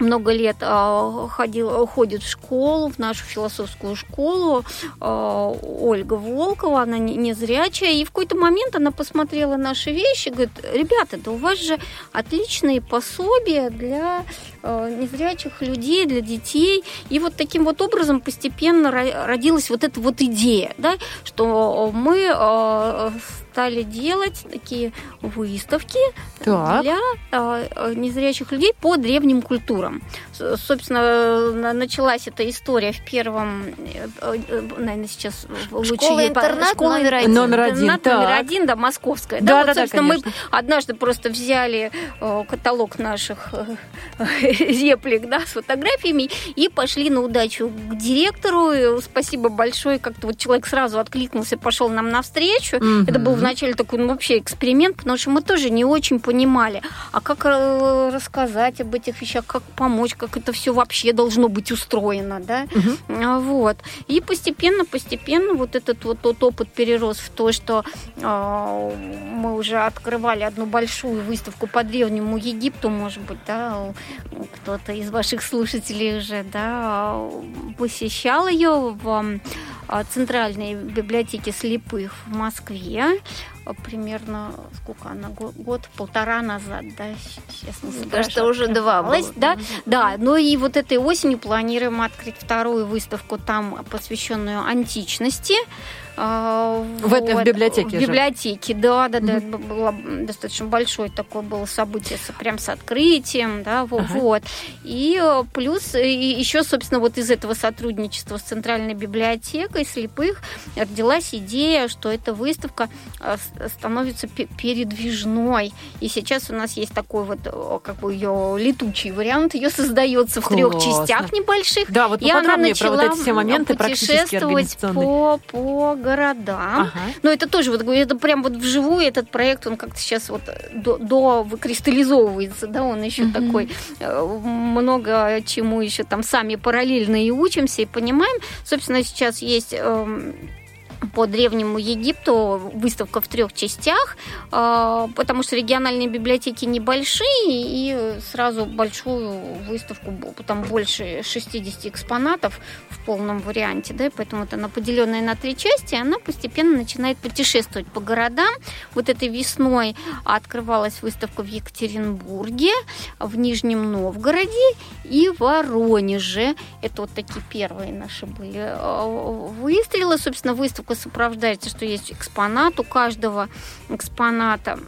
много лет э, ходил, ходит в школу, в нашу философскую школу, э, Ольга Волкова, она не, не зрячая, и в какой-то момент она посмотрела наши вещи, говорит, ребята, да у вас же отличные пособия для э, незрячих людей, для детей, и вот таким вот образом постепенно родилась вот эта вот идея, да, что мы стали делать такие выставки так. для э, незрячих людей по древним культурам. Собственно, началась эта история в первом, э, э, наверное, сейчас школа-интернат школа номер один. Номер один, интернат номер один, да, московская. Да, да, вот, да, собственно, да, мы однажды просто взяли э, каталог наших реплик, да, с фотографиями и пошли на удачу к директору. Спасибо большое, как-то вот человек сразу откликнулся, пошел нам навстречу. Mm-hmm. Это был вначале такой ну, вообще эксперимент, потому что мы тоже не очень понимали, а как рассказать об этих вещах, как помочь, как это все вообще должно быть устроено, да, угу. вот. И постепенно, постепенно вот этот вот тот опыт перерос в то, что э, мы уже открывали одну большую выставку по древнему Египту, может быть, да, кто-то из ваших слушателей уже, да, посещал ее в Центральной библиотеке слепых в Москве примерно сколько она год полтора назад, да, сейчас не Кажется, уже два было. Да, да, ну и вот этой осенью планируем открыть вторую выставку там, посвященную античности. А, в, вот, в библиотеке В библиотеке, да, да, да. Mm-hmm. Это было достаточно большое такое было событие, прям с открытием, да, вот. Ага. вот. И э, плюс и еще, собственно, вот из этого сотрудничества с Центральной библиотекой слепых родилась идея, что эта выставка э, становится передвижной. И сейчас у нас есть такой вот, э, как бы ее летучий вариант, ее создается в трех частях небольших. Да, вот и она начала про вот эти все моменты путешествовать по, по городам. Ага. Но это тоже, вот это прям вот вживую этот проект, он как-то сейчас вот до, до выкристаллизовывается, да, он еще угу. такой э, много чему еще там сами параллельно и учимся, и понимаем. Собственно, сейчас есть эм, по древнему Египту выставка в трех частях, а, потому что региональные библиотеки небольшие, и сразу большую выставку, там больше 60 экспонатов в полном варианте, да, поэтому вот она поделенная на три части, она постепенно начинает путешествовать по городам. Вот этой весной открывалась выставка в Екатеринбурге, в Нижнем Новгороде и Воронеже. Это вот такие первые наши были а, выстрелы. Собственно, выставка выставка сопровождается, что есть экспонат у каждого экспоната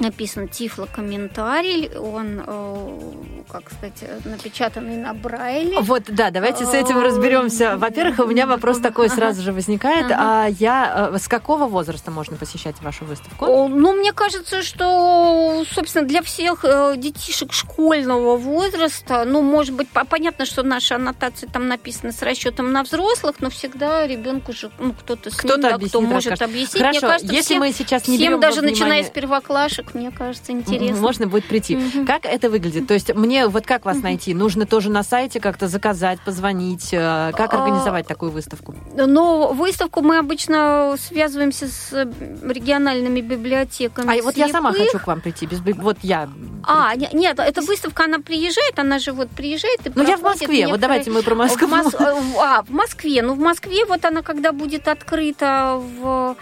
написан тифло-комментарий, он, э, как сказать, напечатанный на Брайле. Вот, да, давайте с этим разберемся. Во-первых, у меня вопрос такой сразу же возникает. А я э, с какого возраста можно посещать вашу выставку? Ну, мне кажется, что, собственно, для всех э, детишек школьного возраста, ну, может быть, понятно, что наши аннотации там написаны с расчетом на взрослых, но всегда ребенку же, ну, кто-то с кто ним, да, кто может объяснить. Хорошо, мне кажется, если всем, мы сейчас не всем даже начиная с первоклашек мне кажется, интересно. Можно будет прийти. Угу. Как это выглядит? То есть мне вот как вас найти? Нужно тоже на сайте как-то заказать, позвонить? Э, как а, организовать такую выставку? Ну, выставку мы обычно связываемся с региональными библиотеками. А вот я сама хочу к вам прийти. Без... Вот я. А, нет, эта выставка, она приезжает, она же вот приезжает и Ну, я в Москве. Некоторые... Вот давайте мы про Москву. В Мос... А, в Москве. Ну, в Москве вот она, когда будет открыта в Э,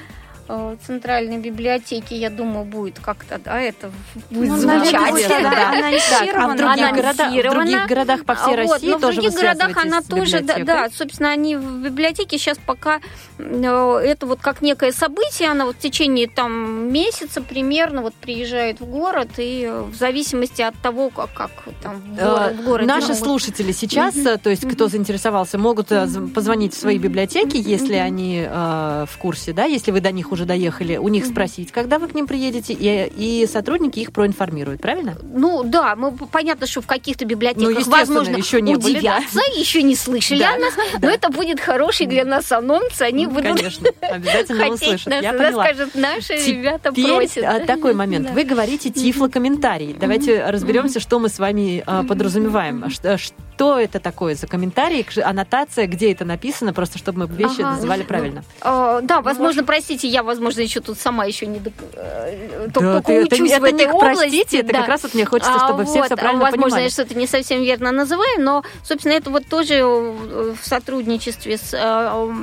центральной библиотеки, я думаю, будет как-то, да, это будет ну, звучать. Да, анонсировано. А в других, городах, в других городах по всей вот, России но тоже в других городах она тоже, да, да, собственно, они в библиотеке сейчас пока э, это вот как некое событие, она вот в течение там месяца примерно вот приезжает в город и в зависимости от того, как, как там в, город, в городе. Наши могут... слушатели сейчас, mm-hmm. то есть кто заинтересовался, могут позвонить в свои библиотеки, если они э, в курсе, да, если вы до них уже доехали, у них спросить, когда вы к ним приедете, и, и сотрудники их проинформируют, правильно? Ну да, мы понятно, что в каких-то библиотеках, ну, возможно, еще не удивятся, были, да? еще не слышали да, о нас, да. но это будет хороший для нас анонс, они будут Конечно, обязательно услышат. Нас, Я поняла. скажут, наши Теперь ребята просят. А, такой момент. Вы говорите тифлокомментарий. Давайте разберемся, что мы с вами а, подразумеваем. что это такое за комментарий, аннотация, где это написано, просто чтобы мы вещи Ага. называли правильно. А, да, возможно, простите, я, возможно, еще тут сама еще не э, только, Да, только ты- это, учусь это в этой не области. простите, это да. как раз вот мне хочется, чтобы А, все вот, все правильно Возможно, понимали. я что-то не совсем верно называю, но, собственно, это вот тоже э, в сотрудничестве с э,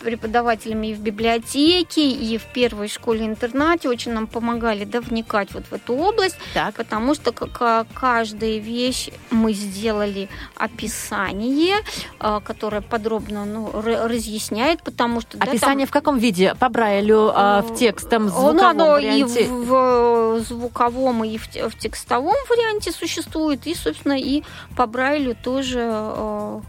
преподавателями и в библиотеке, и в первой школе-интернате очень нам помогали да, вникать вот в эту область, Так. потому что как, а, каждая вещь мы сделали описание, а, которое подробно ну, разъясняет, потому что... да, там- Описание в каком виде? По Брайлю, а, в текстом, в ну, звуковом оно и варианте? в, в звуковом, и в, в текстовом варианте существует, и, собственно, и по Брайлю тоже э,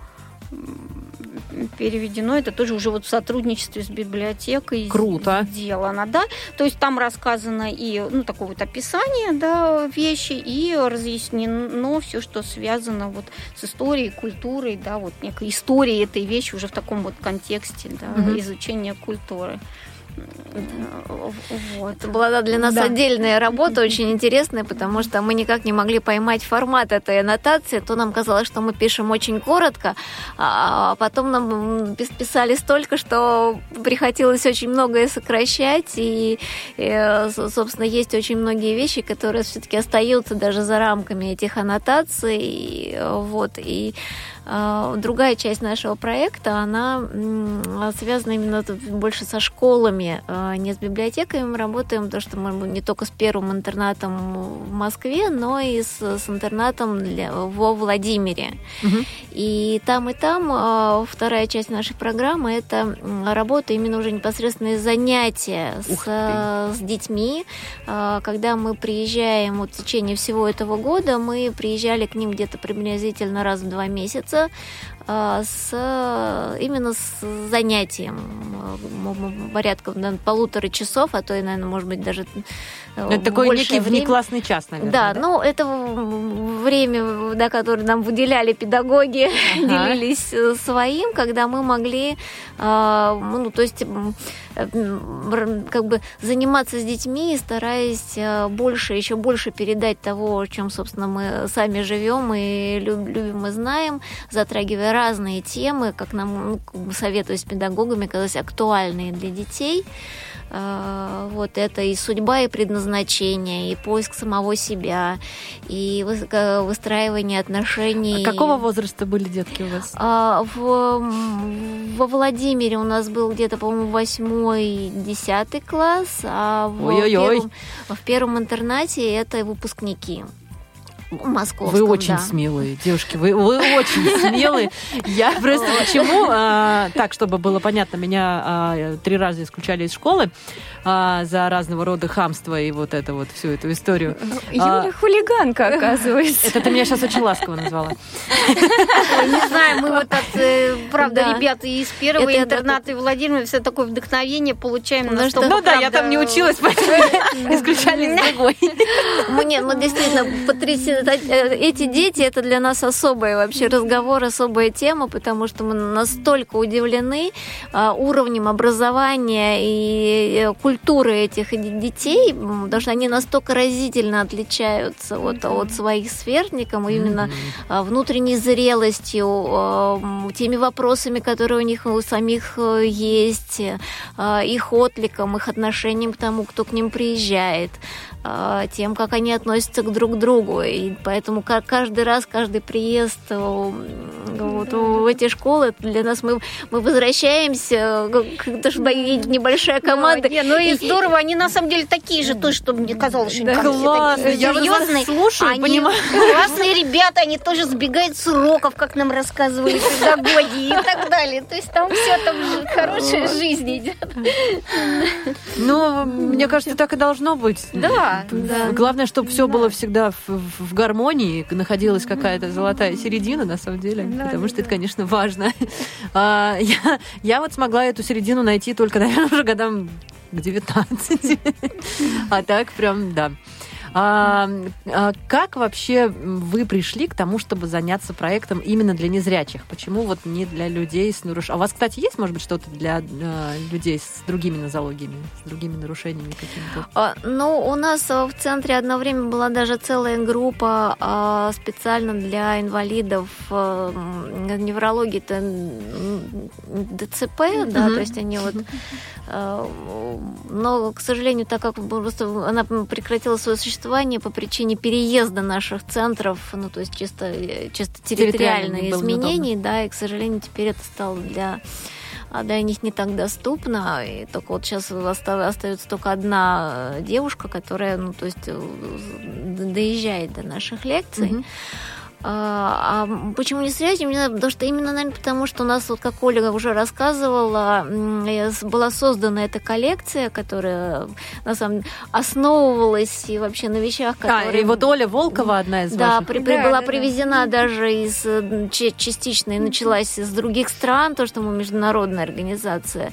переведено. Это тоже уже вот в сотрудничестве с библиотекой Круто. сделано, да. То есть там рассказано и ну такое вот описание, да, вещи, и разъяснено все, что связано вот с историей, культурой, да, вот некой историей этой вещи уже в таком вот контексте, да, Мгм. изучения культуры. Вот. Это была для нас Да. отдельная работа, очень интересная, потому что мы никак не могли поймать формат этой аннотации. То нам казалось, что мы пишем очень коротко, а потом нам писали столько, что приходилось очень многое сокращать. И, э, с- собственно, есть очень многие вещи, которые все-таки остаются даже за рамками этих аннотаций. И, э, Вот, и Другая часть нашего проекта, она связана именно больше со школами, а, не с библиотеками. Мы работаем, то, что мы не только с первым интернатом в Москве, но и с, с интернатом для- во Владимире. Мгм. И там, и там а, вторая часть нашей программы – это работа именно уже непосредственные занятия с, Ух а, с детьми. А, Когда мы приезжаем вот в течение всего этого года, мы приезжали к ним где-то приблизительно раз в два месяца а, с а, именно с занятием порядка наверно, полутора часов, а то и, наверное, может быть, даже э, Это такой некий время. внеклассный час, наверное. Да, ну это время, да, которое нам выделяли педагоги, Ага. делились э, своим, когда мы могли, а, ну, то есть как бы заниматься с детьми, стараясь э, больше, еще больше передать того, о чем, собственно, мы сами живем и люб- любим и знаем, затрагивая разные темы, как нам ну, как бы советуюсь с педагогами, казалось, актуальные для детей. А, Вот это и судьба, и предназначение, и поиск самого себя, и ка- выстраивание отношений. А Какого возраста были детки у вас? А, в, во Владимире у нас был где-то, по-моему, восьмой, десятый класс, а в, Ой-ой-ой. первом, в первом интернате это выпускники. Московском, Вы очень да. смелые, девушки, вы, вы очень смелые. Я просто почему, а, так, чтобы было понятно, меня а, три раза исключали из школы а, за разного рода хамство и вот это вот всю эту историю. Юля хулиганка, оказывается. Это ты меня сейчас очень ласково назвала. Не знаю, мы вот от, э, правда, Да. ребята из первого интерната и Владимира все такое вдохновение получаем. Ну на что- что Ну мы, да, я там не училась, поэтому исключали из другой. Мне, ну, действительно, потрясено. Эти дети, это для нас особый вообще разговор, особая тема, потому что мы настолько удивлены а, уровнем образования и э, культуры этих детей, потому что они настолько разительно отличаются вот, от своих сверстников, именно а, внутренней зрелостью, а, теми вопросами, которые у них у самих э, есть, их откликом, их отношением к тому, кто к ним приезжает, тем, как они относятся к друг другу. И поэтому ка- каждый раз, каждый приезд э, вот, в эти школы это для нас мы, мы возвращаемся, потому что есть небольшая команда. Да, не, ну и здорово, они на самом деле такие же тоже, чтобы мне казалось, что все Классно, такие я серьезные. слушаю, они понимаю. классные ребята, они тоже сбегают с уроков, как нам рассказывали педагоги и так далее. То есть там все там же хорошая жизнь идет. Ну, мне кажется, так и должно быть. Да, да. Главное, чтобы все было всегда в, в- гармонии, находилась какая-то золотая середина, на самом деле, Да, потому да, что это, да. конечно, важно. А, я, я вот смогла эту середину найти только, наверное, уже годам к 19. А так прям, да. А, а как вообще вы пришли к тому, чтобы заняться проектом именно для незрячих? Почему вот не для людей с нарушениями? А у вас, кстати, есть, может быть, что-то для э, людей с другими нозологиями, с другими нарушениями какими-то? А, ну, у нас в центре одно время была даже целая группа а, специально для инвалидов а, неврологии, это ДЦП, mm-hmm. да, то есть они вот... А, но, к сожалению, так как просто она прекратила свое существование по причине переезда наших центров, ну, то есть чисто, чисто территориальные изменения, да, и, к сожалению, теперь это стало для а для них не так доступно. И только вот сейчас остается только одна девушка, которая, ну, то есть доезжает до наших лекций. Mm-hmm. А, а почему не связь? Потому что именно, наверное, потому что у нас, вот как Ольга уже рассказывала, была создана эта коллекция, которая на самом деле основывалась и вообще на вещах, которые... А, и вот Оля Волкова одна из да, ваших. При, при, да, была да, привезена да. даже из частично и началась из других стран, то, что мы международная организация.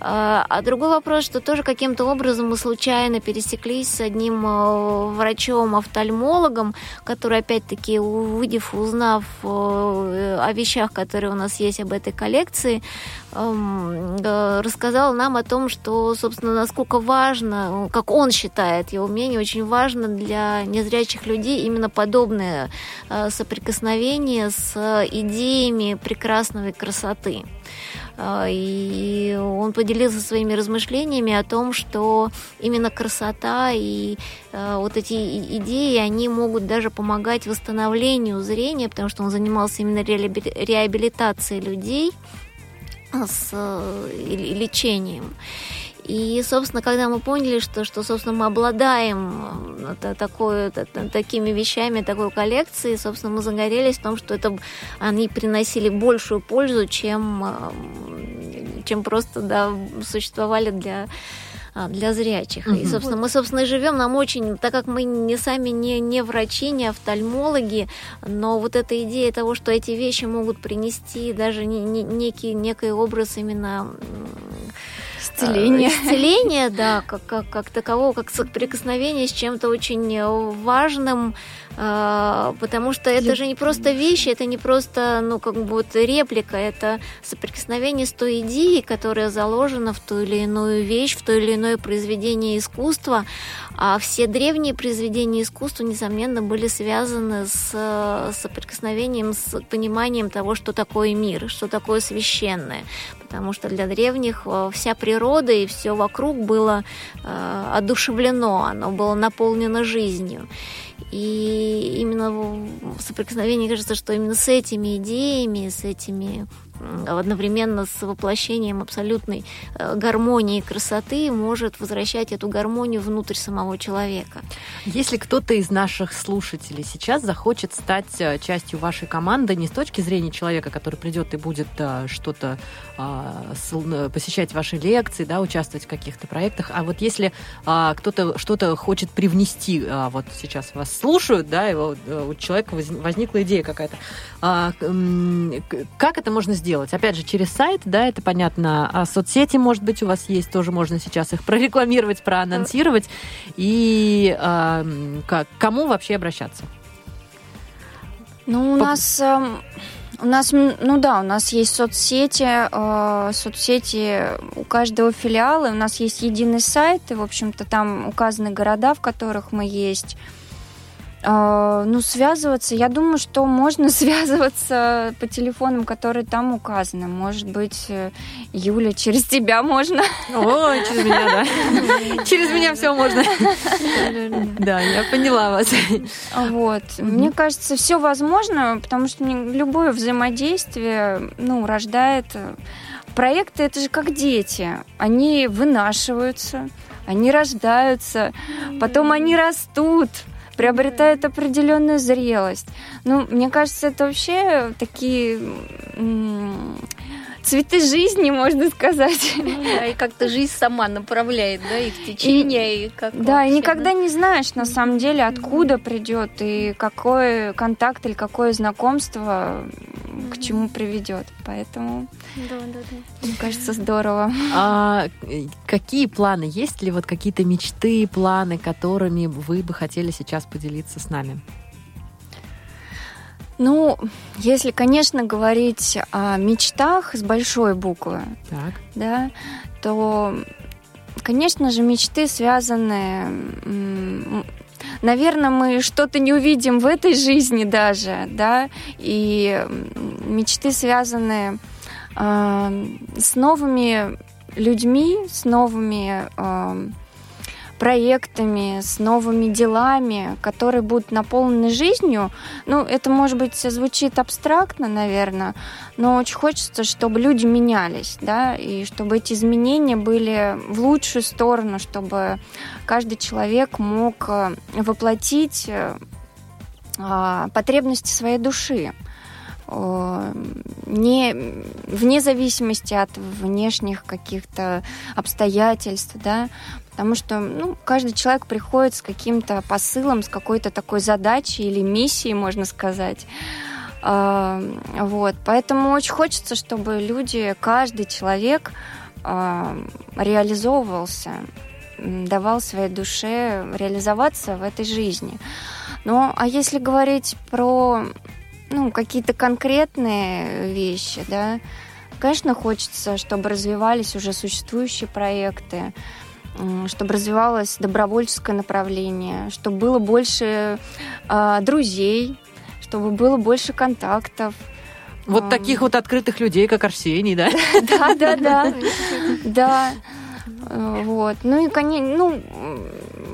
А, а другой вопрос, что тоже каким-то образом мы случайно пересеклись с одним э, врачом-офтальмологом, который, опять-таки, увидев, узнав э, о вещах, которые у нас есть об этой коллекции, эм, э, рассказал нам о том, что, собственно, насколько важно, как он считает, его мнение очень важно для незрячих людей именно подобное соприкосновение с идеями прекрасной красоты. А, и он поделился своими размышлениями о том, что именно красота и а, вот эти идеи, они могут даже помогать восстановлению зрения, потому что он занимался именно реабилитацией людей с э, лечением. И, собственно, когда мы поняли, что, что собственно, мы обладаем э, такой, такими вещами, такой коллекцией, собственно, мы загорелись в том, что это, они приносили большую пользу, чем, э, чем просто да, существовали для а, для зрячих. Угу. И, собственно, мы, собственно, и живем, нам очень, так как мы не сами не, не врачи, не офтальмологи, но вот эта идея того, что эти вещи могут принести даже не, не, некий, некий образ именно Исцеление. Исцеление, да, как, как, как такового, как соприкосновение с чем-то очень важным, а, потому что это же не просто вещи, это не просто, ну, как бы вот реплика, это соприкосновение с той идеей, которая заложена в ту или иную вещь, в то или иное произведение искусства, а все древние произведения искусства, несомненно, были связаны с соприкосновением, с пониманием того, что такое мир, что такое священное, потому что для древних э, вся природа и все вокруг было э, одушевлено, оно было наполнено жизнью. И именно в соприкосновении кажется, что именно с этими идеями, с этими одновременно с воплощением абсолютной э, гармонии и красоты может возвращать эту гармонию внутрь самого человека. Если кто-то из наших слушателей сейчас захочет стать э, частью вашей команды не с точки зрения человека, который придет и будет э, что-то а, посещать ваши лекции, да, участвовать в каких-то проектах, а вот если а, кто-то что-то хочет привнести, а, вот сейчас вас слушают, да, и у человека возникла идея какая-то, как это можно сделать? Сделать? Опять же, через сайт, да, это понятно. А соцсети, может быть, у вас есть, тоже можно сейчас их прорекламировать, проанонсировать. И э, к кому вообще обращаться? Ну, у По... нас... Э, у нас, ну да, у нас есть соцсети, э, соцсети у каждого филиала, у нас есть единый сайт, и, в общем-то, там указаны города, в которых мы есть. А, ну, связываться, я думаю, что можно связываться по телефонам, которые там указаны. Может быть, э, Юля, через тебя можно. Ой, через меня, да. Через меня все можно. Да, я поняла вас. Вот. Мне кажется, все возможно, потому что любое взаимодействие, ну, рождает... Э, проекты это же как дети. Они вынашиваются, они рождаются, потом они растут, приобретает определенную зрелость. Ну, мне кажется, это вообще такие цветы жизни, можно сказать. Ну, да, и как-то жизнь сама направляет, да, их течение. И, и как да, вообще, и никогда да? не знаешь, на самом деле, откуда придет и какой контакт или какое знакомство к чему приведет. Поэтому, Да, да, да. мне кажется, здорово. А какие планы? Есть ли вот какие-то мечты, планы, которыми вы бы хотели сейчас поделиться с нами? Ну, если, конечно, говорить о мечтах с большой буквы, Так. да, то, конечно же, мечты связаны... Наверное, мы что-то не увидим в этой жизни даже, да, и мечты связаны а, с новыми людьми, с новыми а, проектами, с новыми делами, которые будут наполнены жизнью. Ну, это, может быть, звучит абстрактно, наверное, но очень хочется, чтобы люди менялись, да, и чтобы эти изменения были в лучшую сторону, чтобы каждый человек мог э, воплотить э, а, потребности своей души не вне зависимости от внешних каких-то обстоятельств, да, потому что ну, каждый человек приходит с каким-то посылом, с какой-то такой задачей или миссией, можно сказать. А, Вот, поэтому очень хочется, чтобы люди, каждый человек а, реализовывался, давал своей душе реализоваться в этой жизни. Ну, а если говорить про ну, какие-то конкретные вещи, да, конечно, хочется, чтобы развивались уже существующие проекты, чтобы развивалось добровольческое направление, чтобы было больше а, друзей, чтобы было больше контактов. Вот таких вот открытых людей, как Арсений, да? Да, да, да. Да. Э, Вот. Ну и, конечно, ну,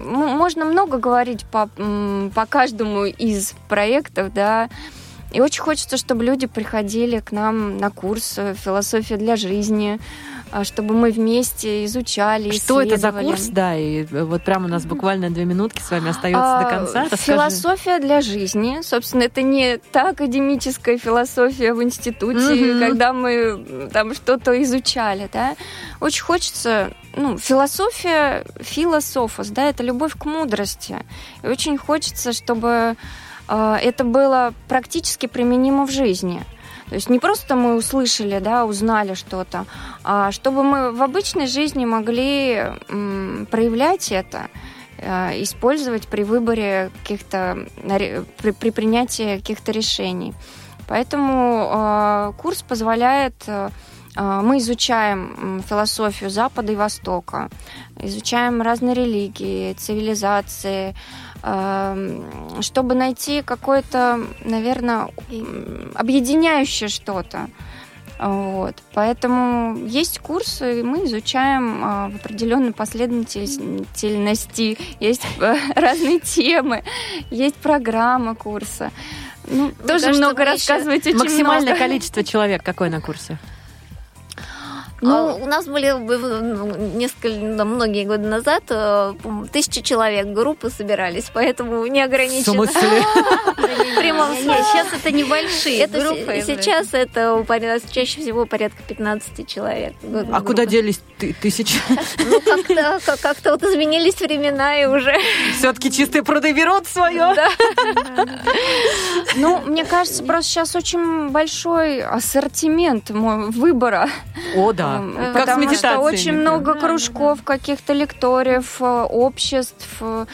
можно много говорить по, по каждому из проектов, да. И очень хочется, чтобы люди приходили к нам на курс «Философия для жизни», чтобы мы вместе изучали, Что это за курс? Да, и вот прямо у нас буквально две минутки с вами остается до А, конца. Расскажи. Философия для жизни. Собственно, это не та академическая философия в институте, Мгм. когда мы там что-то изучали, да. Очень хочется, ну, философия философос, да, это любовь к мудрости. И очень хочется, чтобы э, это было практически применимо в жизни. То есть не просто мы услышали, да, узнали что-то, а чтобы мы в обычной жизни могли проявлять это, э, использовать при выборе каких-то, при, при принятии каких-то решений. Поэтому э, курс позволяет, э, мы изучаем философию Запада и Востока, изучаем разные религии, цивилизации, чтобы найти какое-то, наверное, объединяющее что-то. Вот. Поэтому есть курсы, и мы изучаем а, в определенной последовательности. Есть э, разные темы, есть программа курса. Ну, тоже много рассказывать очень Максимальное количество человек какое на курсе? Ну, А у нас были ну, несколько, многие годы назад э, тысячи человек группы собирались, поэтому не В ограничено. В прямом смысле. сейчас это небольшие группы. сейчас это чаще всего порядка 15 человек. А куда делись ты- тысячи? Ну, как-то, как- как-то вот изменились времена и уже... Все-таки чистые пруды берут свое. Ну, мне кажется, просто сейчас очень большой ассортимент выбора. О, да. Эм, Как с Потому что очень много кружков, каких-то лекториев, э, обществ. э,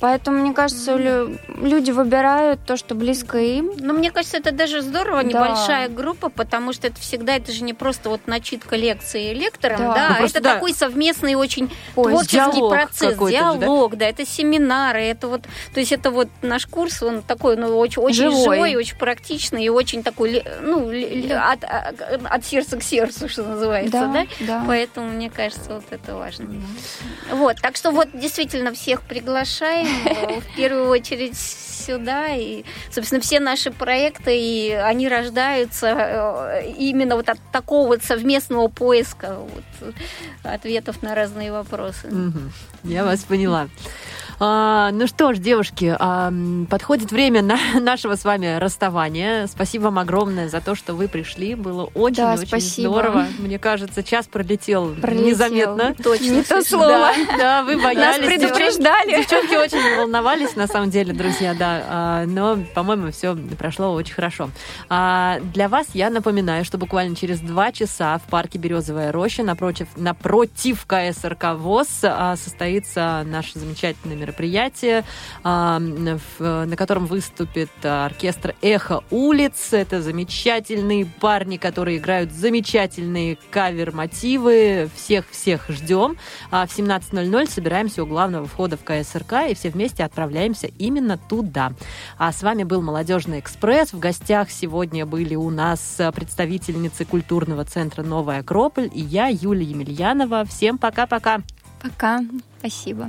Поэтому, мне кажется, лю- люди выбирают то, что близко им. Но мне кажется, это даже здорово, Да. небольшая группа, потому что это всегда, это же не просто вот начитка лекции лектором, Да. да, Ну, это да. такой совместный очень Поиск. творческий Диалог процесс, какой-то же, да? диалог, да? это семинары, это вот, то есть это вот наш курс, он такой, ну, очень, очень Живой. живой, очень практичный и очень такой, ну, от- от сердца к сердцу, что называется, да? Да. Поэтому, мне кажется, вот это важно. Вот, так что вот действительно всех приглашаем э, в первую очередь сюда. И, собственно, все наши проекты, и они рождаются э, именно вот от такого вот совместного поиска вот, ответов на разные вопросы. Мгм. Я вас поняла. А, ну что ж, девушки, а, подходит время на нашего с вами расставания. Спасибо вам огромное за то, что вы пришли. Было очень-очень Да, очень здорово. Мне кажется, час пролетел, Пролетел. незаметно. Точно. Не то слово. Да, да, вы Нас боялись. предупреждали. Девчонки очень волновались, на самом деле, друзья, да. А, Но, по-моему, все прошло очень хорошо. А, Для вас я напоминаю, что буквально через два часа в парке Березовая роща напротив, напротив КСРК ВОЗ а, состоится наше замечательное мероприятие, а, на котором выступит оркестр «Эхо улиц». Это замечательные парни, которые играют замечательные кавер-мотивы. Всех-всех ждем. А В 17.00 собираемся у главного входа в КСРК и все вместе отправляемся именно туда. А с вами был «Молодежный экспресс». В гостях сегодня были у нас представительницы культурного центра «Новая Акрополь» и я, Юлия Емельянова. Всем пока-пока! Пока. Спасибо.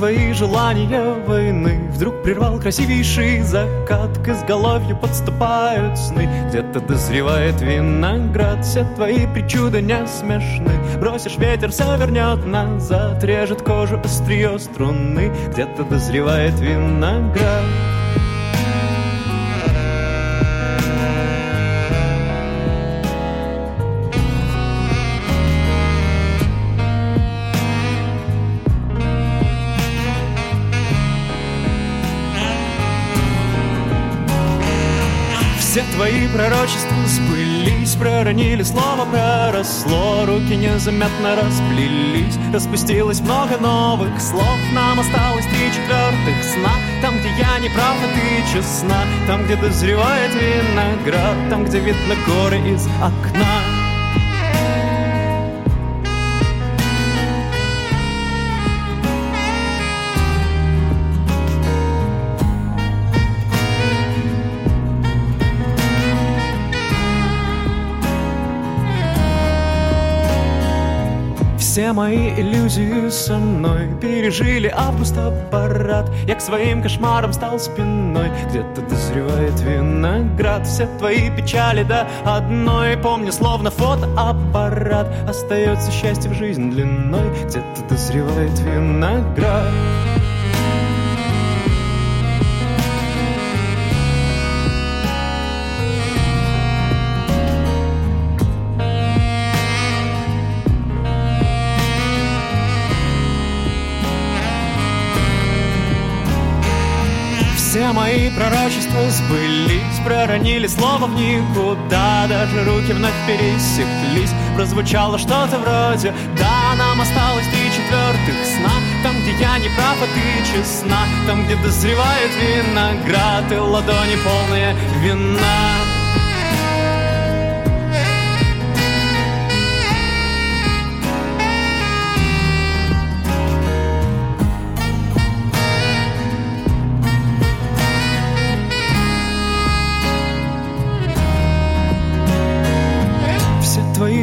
Твои желания войны. Вдруг прервал красивейший закат К изголовью подступают сны. Где-то дозревает виноград Все твои причуды не смешны. Бросишь ветер, все вернет назад Режет кожу острие струны. Где-то дозревает виноград твои пророчества сбылись Проронили слово, проросло Руки незаметно расплелись. Распустилось много новых слов Нам осталось три четвертых сна. Там, где я не прав, а ты честна. Там, где дозревает виноград. Там, где видно горы из окна Все мои иллюзии со мной Пережили август аппарат. Я к своим кошмарам стал спиной. Где-то дозревает виноград. Все твои печали до одной. Помню, словно фотоаппарат. Остается счастье в жизнь длиной. Где-то дозревает виноград Все мои пророчества сбылись Проронили слово в никуда Даже руки вновь пересеклись. Прозвучало что-то вроде Да, нам осталось три четвертых сна Там, где я не прав, а ты честна Там, где дозревает виноград И ладони полные вина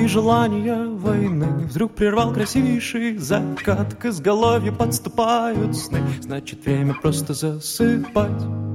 Желания войны. Вдруг прервал красивейший закат К изголовью подступают сны. Значит, время просто засыпать